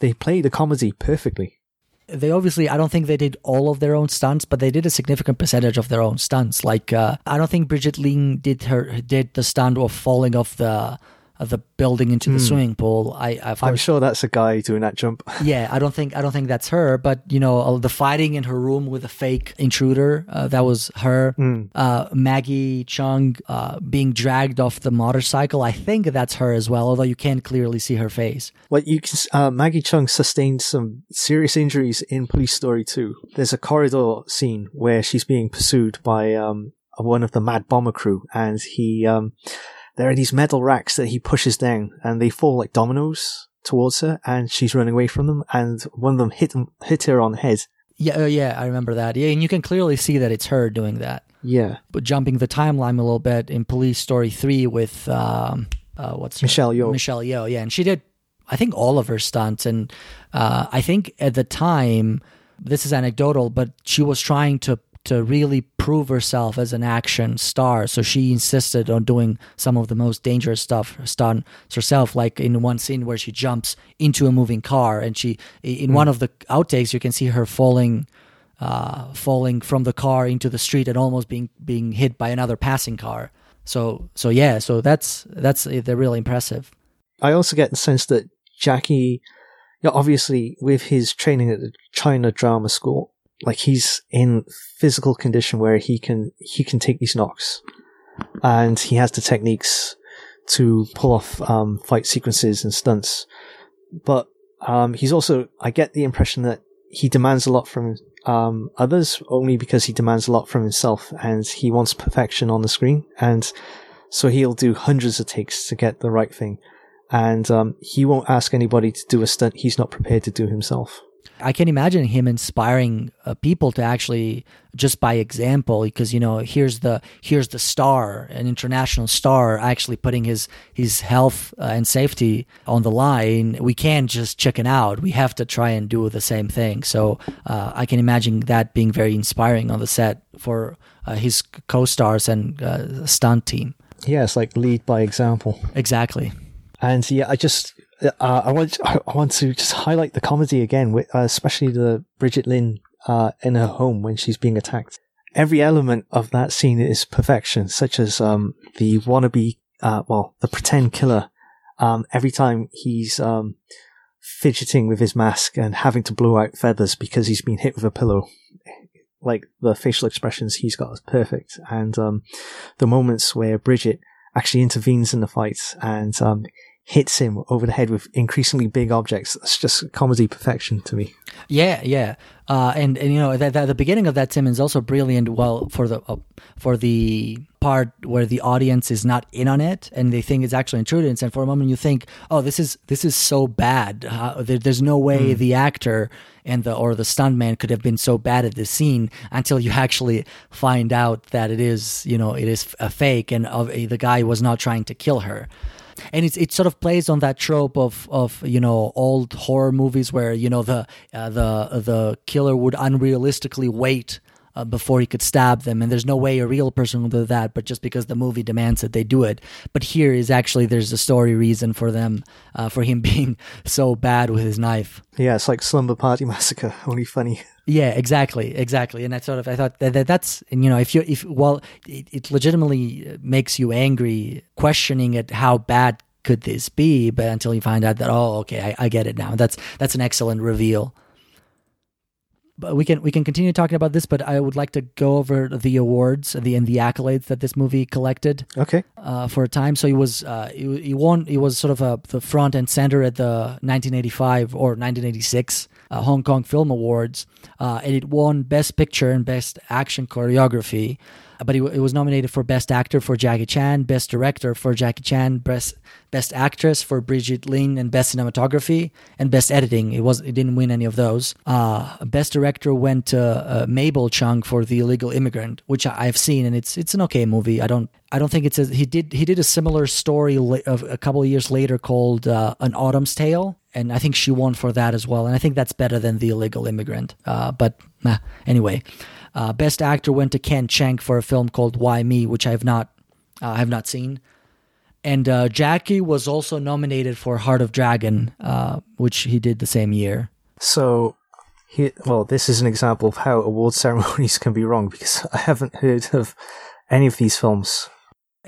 they play the comedy perfectly. they obviously i don't think they did all of their own stunts but they did a significant percentage of their own stunts like uh, i don't think brigitte lin did her did the stunt of falling off the the building into the swimming pool i of I'm sure that's a guy doing that jump. yeah i don't think i don't think that's her but you know uh, the fighting in her room with a fake intruder uh, that was her uh, maggie cheung uh, being dragged off the motorcycle i think that's her as well although you can't clearly see her face Well, you can. Uh, Maggie Cheung sustained some serious injuries in Police Story 2. There's a corridor scene where she's being pursued by um, one of the Mad Bomber crew, and he um, there are these metal racks that he pushes down, and they fall like dominoes towards her, and she's running away from them, and one of them hit hit her on the head. yeah uh, yeah i remember that yeah and you can clearly see that it's her doing that Yeah, but jumping the timeline a little bit in Police Story three with um, uh, what's Michelle Yeoh. Michelle Yeoh, yeah, and she did I think all of her stunts, and uh, I think at the time this is anecdotal, but she was trying to to really prove herself as an action star, so she insisted on doing some of the most dangerous stuff stunts herself, like in one scene where she jumps into a moving car, and she in one of the outtakes you can see her falling uh, falling from the car into the street and almost being being hit by another passing car. So so yeah, so that's that's they're really impressive. I also get the sense that Jackie, yeah, obviously with his training at the China Drama School, like he's in physical condition where he can he can take these knocks, and he has the techniques to pull off um, fight sequences and stunts. But um, he's also, I get the impression that he demands a lot from um, others only because he demands a lot from himself, and he wants perfection on the screen. And So he'll do hundreds of takes to get the right thing. And um, he won't ask anybody to do a stunt he's not prepared to do himself. I can imagine him inspiring uh, people to actually just by example because you know here's the here's the star an international star actually putting his his health uh, and safety on the line. We can't just chicken out. We have to try and do the same thing. So uh, I can imagine that being very inspiring on the set for uh, his co-stars and uh, stunt team. Yeah, it's like lead by example. exactly. And yeah, I just uh, I want I want to just highlight the comedy again, uh, especially the Brigitte Lin uh, in her home when she's being attacked. Every element of that scene is perfection, such as um, the wannabe, uh, well, the pretend killer. Um, every time he's um, fidgeting with his mask and having to blow out feathers because he's been hit with a pillow. Like the facial expressions he's got is perfect, and um, the moments where Bridget actually intervenes in the fight and um, hits him over the head with increasingly big objects. That's just comedy perfection to me. Yeah, yeah, uh, and and you know that, that the beginning of that is also brilliant. Well, for the uh, for the part where the audience is not in on it and they think it's actually intruders, and for a moment you think, oh, this is this is so bad. Uh, there, there's no way the actor and the or the stuntman could have been so bad at this scene until you actually find out that it is you know it is a fake and of the guy was not trying to kill her and it's it sort of plays on that trope of of you know old horror movies where you know the uh, the the killer would unrealistically wait uh, before he could stab them and there's no way a real person will do that but just because the movie demands it they do it but here is actually there's a story reason for them uh, for him being so bad with his knife Yeah, it's like Slumber Party Massacre, only funny. yeah, exactly, exactly. And that sort of, I thought that, that that's, and, you know, if you, if, well, it, it legitimately makes you angry questioning it, how bad could this be? But until you find out that, oh, okay, I, I get it now. That's, that's an excellent reveal. But we can we can continue talking about this, but I would like to go over the awards the and the accolades that this movie collected Okay. uh, for a time. So he was uh, he, he won. He was sort of a, the front and center at the 1985 or 1986 uh, Hong Kong Film Awards, uh, and it won Best Picture and Best Action Choreography. Uh, But he, it was nominated for Best Actor for Jackie Chan, Best Director for Jackie Chan, Best Best Actress for Brigitte Lin, and Best Cinematography and Best Editing. It was it didn't win any of those. Uh, Best Director went to uh, Mabel Cheung for The Illegal Immigrant, which I, I've seen, and it's it's an okay movie. I don't I don't think it's a, he did he did a similar story of a couple of years later called uh, An Autumn's Tale, and I think she won for that as well. And I think that's better than The Illegal Immigrant. Uh, but nah, anyway, uh, Best Actor went to Kent Cheng for a film called Why Me, which I have not uh, I have not seen. And uh, Jackie was also nominated for Heart of Dragon, uh, which he did the same year. So, here, well, this is an example of how award ceremonies can be wrong because I haven't heard of any of these films.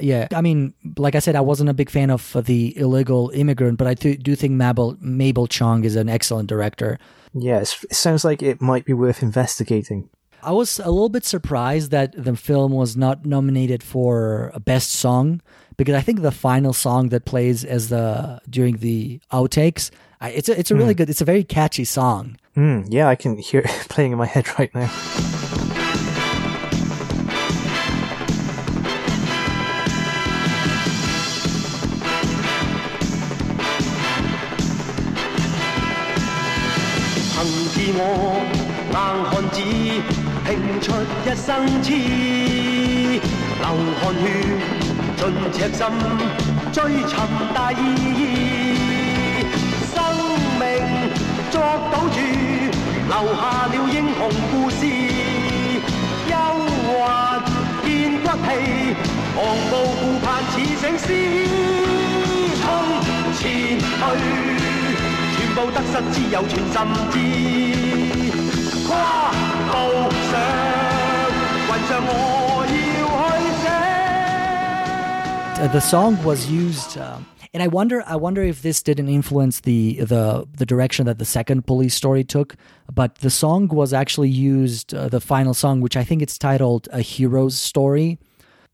Yeah, I mean, like I said, I wasn't a big fan of uh, the illegal immigrant, but I do, do think Mabel Mabel Cheung is an excellent director. Yeah, it's, it sounds like it might be worth investigating. I was a little bit surprised that the film was not nominated for a best song because I think the final song that plays as the during the outtakes, I, it's a, it's a really good, it's a very catchy song. Hmm, yeah, I can hear it playing in my head right now. 拼出一生痴，流汗血，盡赤心，追尋大義。生命作赌注，留下了英雄故事。憂患見骨氣，昂步顧盼似醒狮，冲前去。全部得失自有全心知。跨 步上云上，我要去写。 Uh, the song was used, um, and I wonder, I wonder if this didn't influence the the the direction that the second police story took. But the song was actually used, uh, the final song, which I think it's titled "A Hero's Story."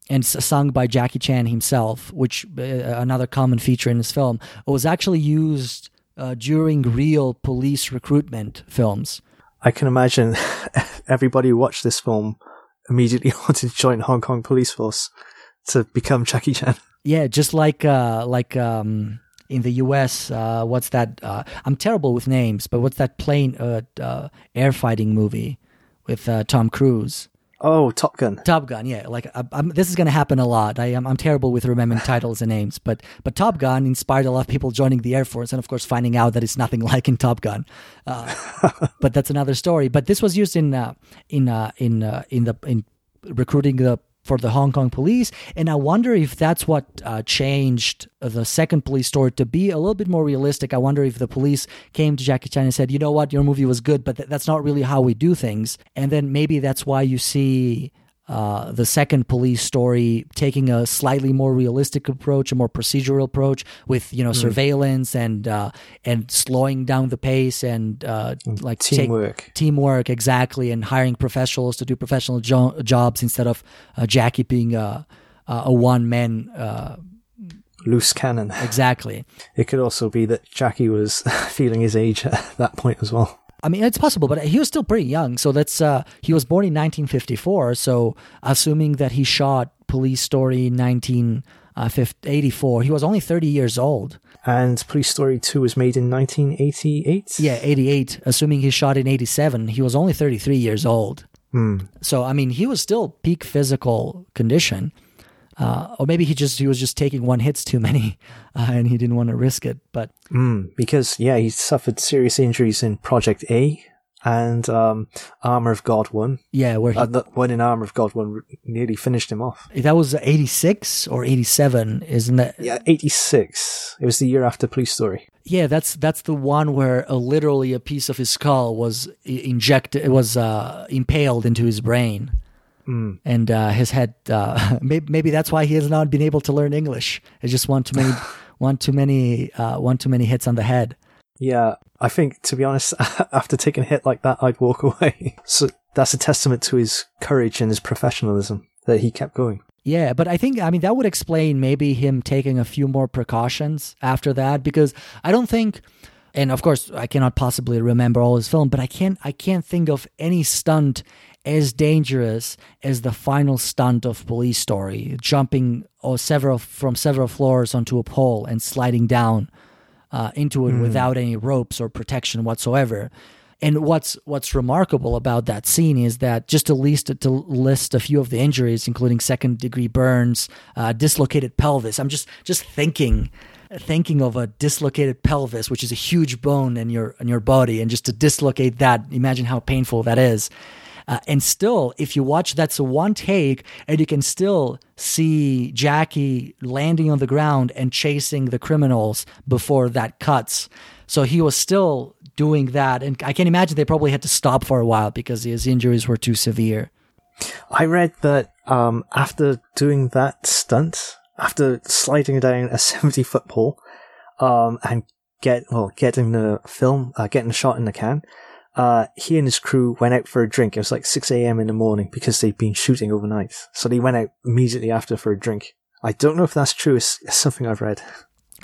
and s- sung by Jackie Chan himself, which uh, another common feature in this film, was actually used uh, during real police recruitment films. I can imagine everybody who watched this film immediately wanted to join Hong Kong Police Force to become Jackie Chan. Yeah, just like uh, like um, in the U.S., uh, what's that? Uh, I'm terrible with names, but what's that plane uh, uh, air fighting movie with uh, Tom Cruise? Oh, Top Gun. Top Gun, yeah. Like I'm, this is going to happen a lot. I am I'm terrible with remembering titles and names, but but Top Gun inspired a lot of people joining the Air Force, and of course finding out that it's nothing like in Top Gun. Uh, but that's another story. But this was used in uh, in uh, in uh, in the in recruiting the for the Hong Kong police, and I wonder if that's what uh, changed the second police story to be a little bit more realistic. I wonder if the police came to Jackie Chan and said, "You know what, your movie was good, but th- that's not really how we do things," and then maybe that's why you see uh, the second police story taking a slightly more realistic approach, a more procedural approach with you know surveillance and uh, and slowing down the pace and uh, like take- Teamwork. teamwork exactly, and hiring professionals to do professional jo- jobs instead of uh, Jackie being a a a one man. Uh, Loose cannon. exactly. It could also be that Jackie was feeling his age at that point as well. I mean, it's possible, but he was still pretty young. So that's uh, he was born in 1954. So assuming that he shot Police Story in 1984, he was only 30 years old. And Police Story 2 was made in 1988. Yeah, 88. Assuming he shot in 87, he was only 33 years old. So I mean, he was still peak physical condition. Uh, or maybe he just he was just taking one hits too many, uh, and he didn't want to risk it. But Mm, because, yeah, he suffered serious injuries in Project A and um, Armor of God 1. yeah, where he Uh, the one in Armor of God 1 nearly finished him off. that was 86 or 87, isn't that? Yeah, 86. It was the year after Police Story. Yeah, that's that's the one where uh, literally a piece of his skull was injected. It was uh, impaled into his brain, and uh, his head. Uh, maybe, maybe that's why he has not been able to learn English. It's just one too many, one too many, uh, one too many hits on the head. Yeah, I think, to be honest, after taking a hit like that, I'd walk away. So that's a testament to his courage and his professionalism that he kept going. Yeah, but I think I mean that would explain maybe him taking a few more precautions after that because I don't think and of course I cannot possibly remember all his film, but I can't I can't think of any stunt as dangerous as the final stunt of Police Story, jumping or several from several floors onto a pole and sliding down uh, into it without any ropes or protection whatsoever. And what's what's remarkable about that scene is that just to list to list a few of the injuries, including second degree burns, uh, dislocated pelvis. I'm just just thinking thinking of a dislocated pelvis, which is a huge bone in your in your body, and just to dislocate that, imagine how painful that is. Uh, and still, if you watch, that's one take, and you can still see Jackie landing on the ground and chasing the criminals before that cuts. So he was still doing that, and I can imagine they probably had to stop for a while because his injuries were too severe. I read that um, after doing that stunt, after sliding down a 70 foot pole, um, and get, well, getting the film, uh, getting shot in the can, uh, he and his crew went out for a drink. It was like 6 a.m. in the morning because they'd been shooting overnight. So they went out immediately after for a drink. I don't know if that's true. It's, it's something I've read.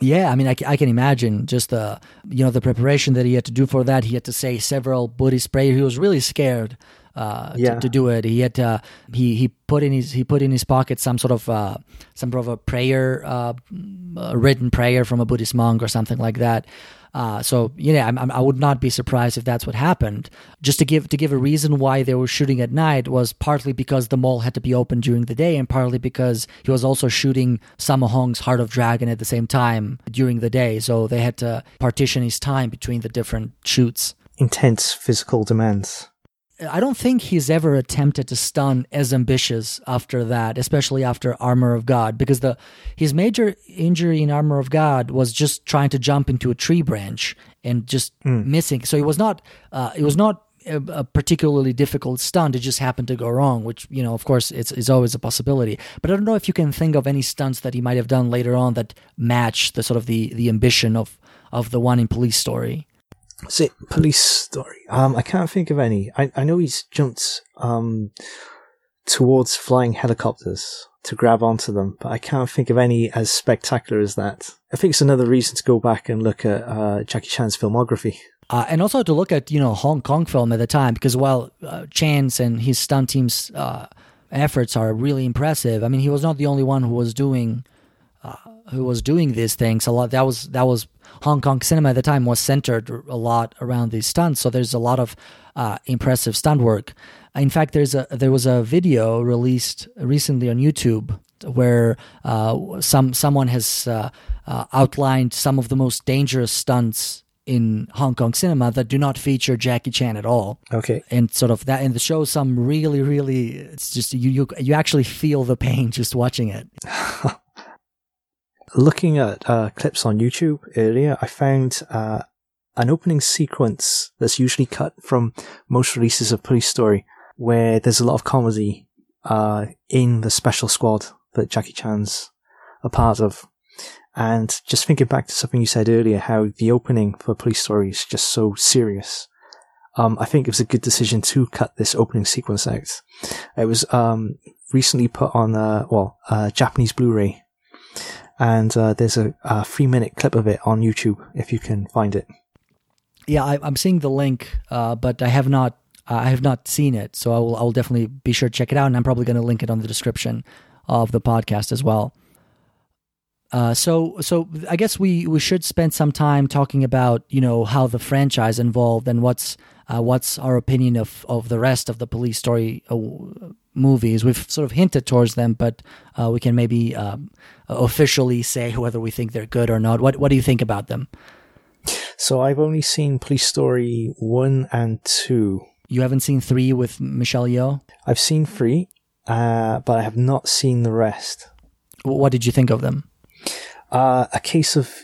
Yeah, I mean, I, I can imagine just the you know the preparation that he had to do for that. He had to say several Buddhist prayers. He was really scared uh, Yeah. to, to do it. He had to, he he put in his he put in his pocket some sort of uh, some sort of a prayer, uh, a written prayer from a Buddhist monk or something like that. Uh, so yeah, I'm, I'm, I would not be surprised if that's what happened. Just to give to give a reason why they were shooting at night was partly because the mall had to be open during the day, and partly because he was also shooting Sammo Hung's Heart of Dragon at the same time during the day. So they had to partition his time between the different shoots. Intense physical demands. I don't think he's ever attempted to stun as ambitious after that, especially after Armor of God, because the his major injury in Armor of God was just trying to jump into a tree branch and just missing. So it was not uh, it was not a, a particularly difficult stunt. It just happened to go wrong, which you know, of course, it's is always a possibility. But I don't know if you can think of any stunts that he might have done later on that match the sort of the the ambition of of the one in Police Story. Is it police story? Um, I can't think of any. I, I know he's jumped um, towards flying helicopters to grab onto them, but I can't think of any as spectacular as that. I think it's another reason to go back and look at uh, Jackie Chan's filmography. Uh, and also to look at you know Hong Kong film at the time because while uh, Chan's and his stunt teams uh, efforts are really impressive. I mean, he was not the only one who was doing uh, who was doing these things. A lot that was that was Hong Kong cinema at the time was centered a lot around these stunts. So there's a lot of uh, impressive stunt work. In fact, there's a there was a video released recently on YouTube where uh, some someone has uh, uh, outlined some of the most dangerous stunts in Hong Kong cinema that do not feature Jackie Chan at all. Okay. And sort of that, and the show some really, really, it's just you you you actually feel the pain just watching it. Looking at uh, clips on YouTube earlier, I found uh, an opening sequence that's usually cut from most releases of Police Story, where there's a lot of comedy uh, in the special squad that Jackie Chan's a part of. And just thinking back to something you said earlier, how the opening for Police Story is just so serious. Um, I think it was a good decision to cut this opening sequence out. It was um, recently put on, uh, well, uh, Japanese Blu-ray, and uh, there's a, a three-minute clip of it on YouTube if you can find it. Yeah, I, I'm seeing the link, uh, but I have not I have not seen it, so I will I will definitely be sure to check it out, and I'm probably going to link it on the description of the podcast as well. Uh, so, so I guess we, we should spend some time talking about you know how the franchise involved and what's uh, what's our opinion of, of the rest of the police story uh, movies. We've sort of hinted towards them, but uh, we can maybe um, officially say whether we think they're good or not. What what do you think about them? So I've only seen Police Story one and two. You haven't seen three with Michelle Yeoh. I've seen three, uh, but I have not seen the rest. What did you think of them? Uh, a case of.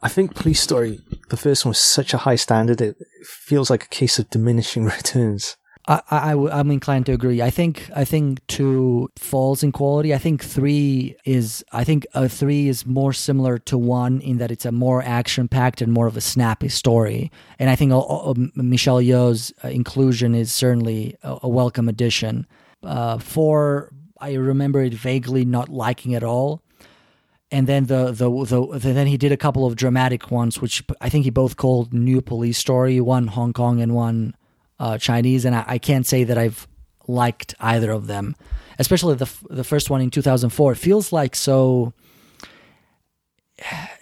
I think Police Story, the first one was such a high standard, it feels like a case of diminishing returns. I, I, I'm inclined to agree. I think I think two falls in quality. I think three is I think a three is more similar to one in that it's a more action packed and more of a snappy story. And I think uh, uh, Michelle Yeoh's uh, inclusion is certainly a, a welcome addition. Uh, four, I remember it vaguely not liking at all. And then the, the the the then he did a couple of dramatic ones, which I think he both called New Police Story, one Hong Kong and one uh, Chinese, and I, I, can't say that I've liked either of them. Especially the the first one in 2004. It feels like so.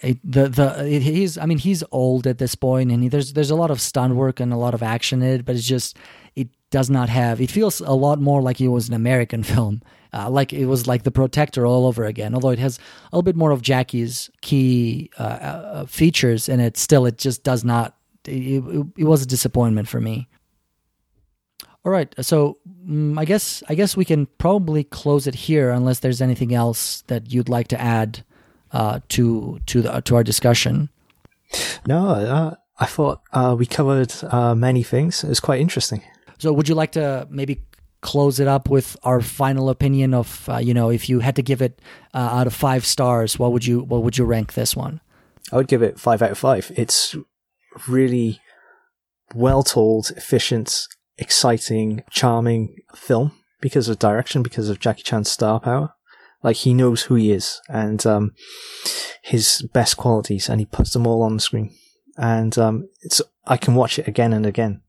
It, the the it, he's I mean he's old at this point, and he, there's there's a lot of stunt work and a lot of action in it, but it's just it does not have. It feels a lot more like it was an American film, uh, like it was like The Protector all over again. Although it has a little bit more of Jackie's key uh, uh, features in it, still it just does not. It, it, it was a disappointment for me. All right, so um, I guess I guess we can probably close it here, unless there's anything else that you'd like to add uh, to to the, to our discussion. No, uh, I thought uh, we covered uh, many things. It was quite interesting. So, would you like to maybe close it up with our final opinion of uh, you know if you had to give it uh, out of five stars, what would you what would you rank this one? I would give it five out of five. It's really well told, efficient, exciting, charming film because of direction, because of Jackie Chan's star power. Like he knows who he is and um, his best qualities, and he puts them all on the screen. And um, it's I can watch it again and again.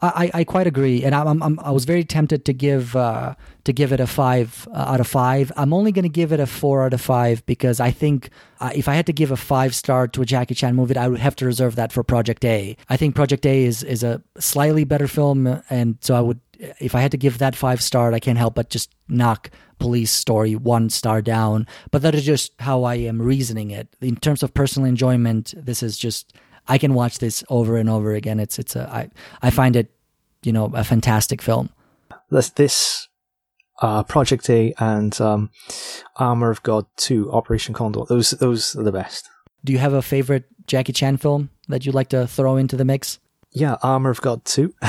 I, I quite agree, and I'm, I'm I was very tempted to give uh, to give it a five uh, out of five. I'm only going to give it a four out of five because I think uh, if I had to give a five star to a Jackie Chan movie, I would have to reserve that for Project A. I think Project A is is a slightly better film, and so I would if I had to give that five star, I can't help but just knock Police Story one star down. But that is just how I am reasoning it. In terms of personal enjoyment, this is just I can watch this over and over again. It's it's a I I find it, you know, a fantastic film. This this uh, Project A and um, Armor of God Two, Operation Condor. Those those are the best. Do you have a favorite Jackie Chan film that you'd like to throw into the mix? Yeah, Armor of God Two.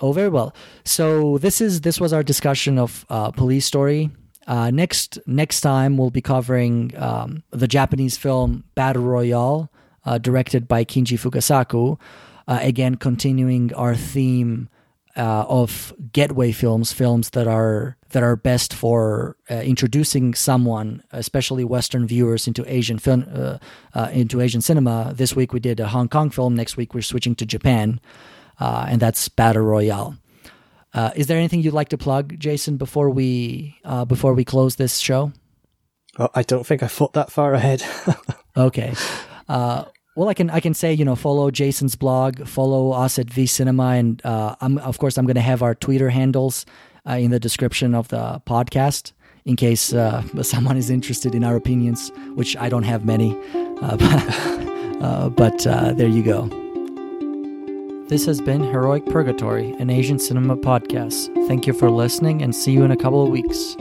oh, very well. So this is this was our discussion of uh, Police Story. Uh, next next time we'll be covering um, the Japanese film Battle Royale uh, directed by Kinji Fukasaku. Uh, again, continuing our theme uh, of getaway films, films that are that are best for uh, introducing someone, especially Western viewers, into Asian film, uh, uh, into Asian cinema. This week we did a Hong Kong film. Next week we're switching to Japan, and that's Battle Royale. Uh, is there anything you'd like to plug, Jason, before we uh, before we close this show? Oh, I don't think I thought that far ahead. Okay. Uh, well, I can I can say you know follow Jason's blog, follow us at V Cinema, and uh, I'm of course I'm going to have our Twitter handles uh, in the description of the podcast in case uh, someone is interested in our opinions, which I don't have many, uh, uh, but uh, there you go. This has been Heroic Purgatory, an Asian cinema podcast. Thank you for listening, and see you in a couple of weeks.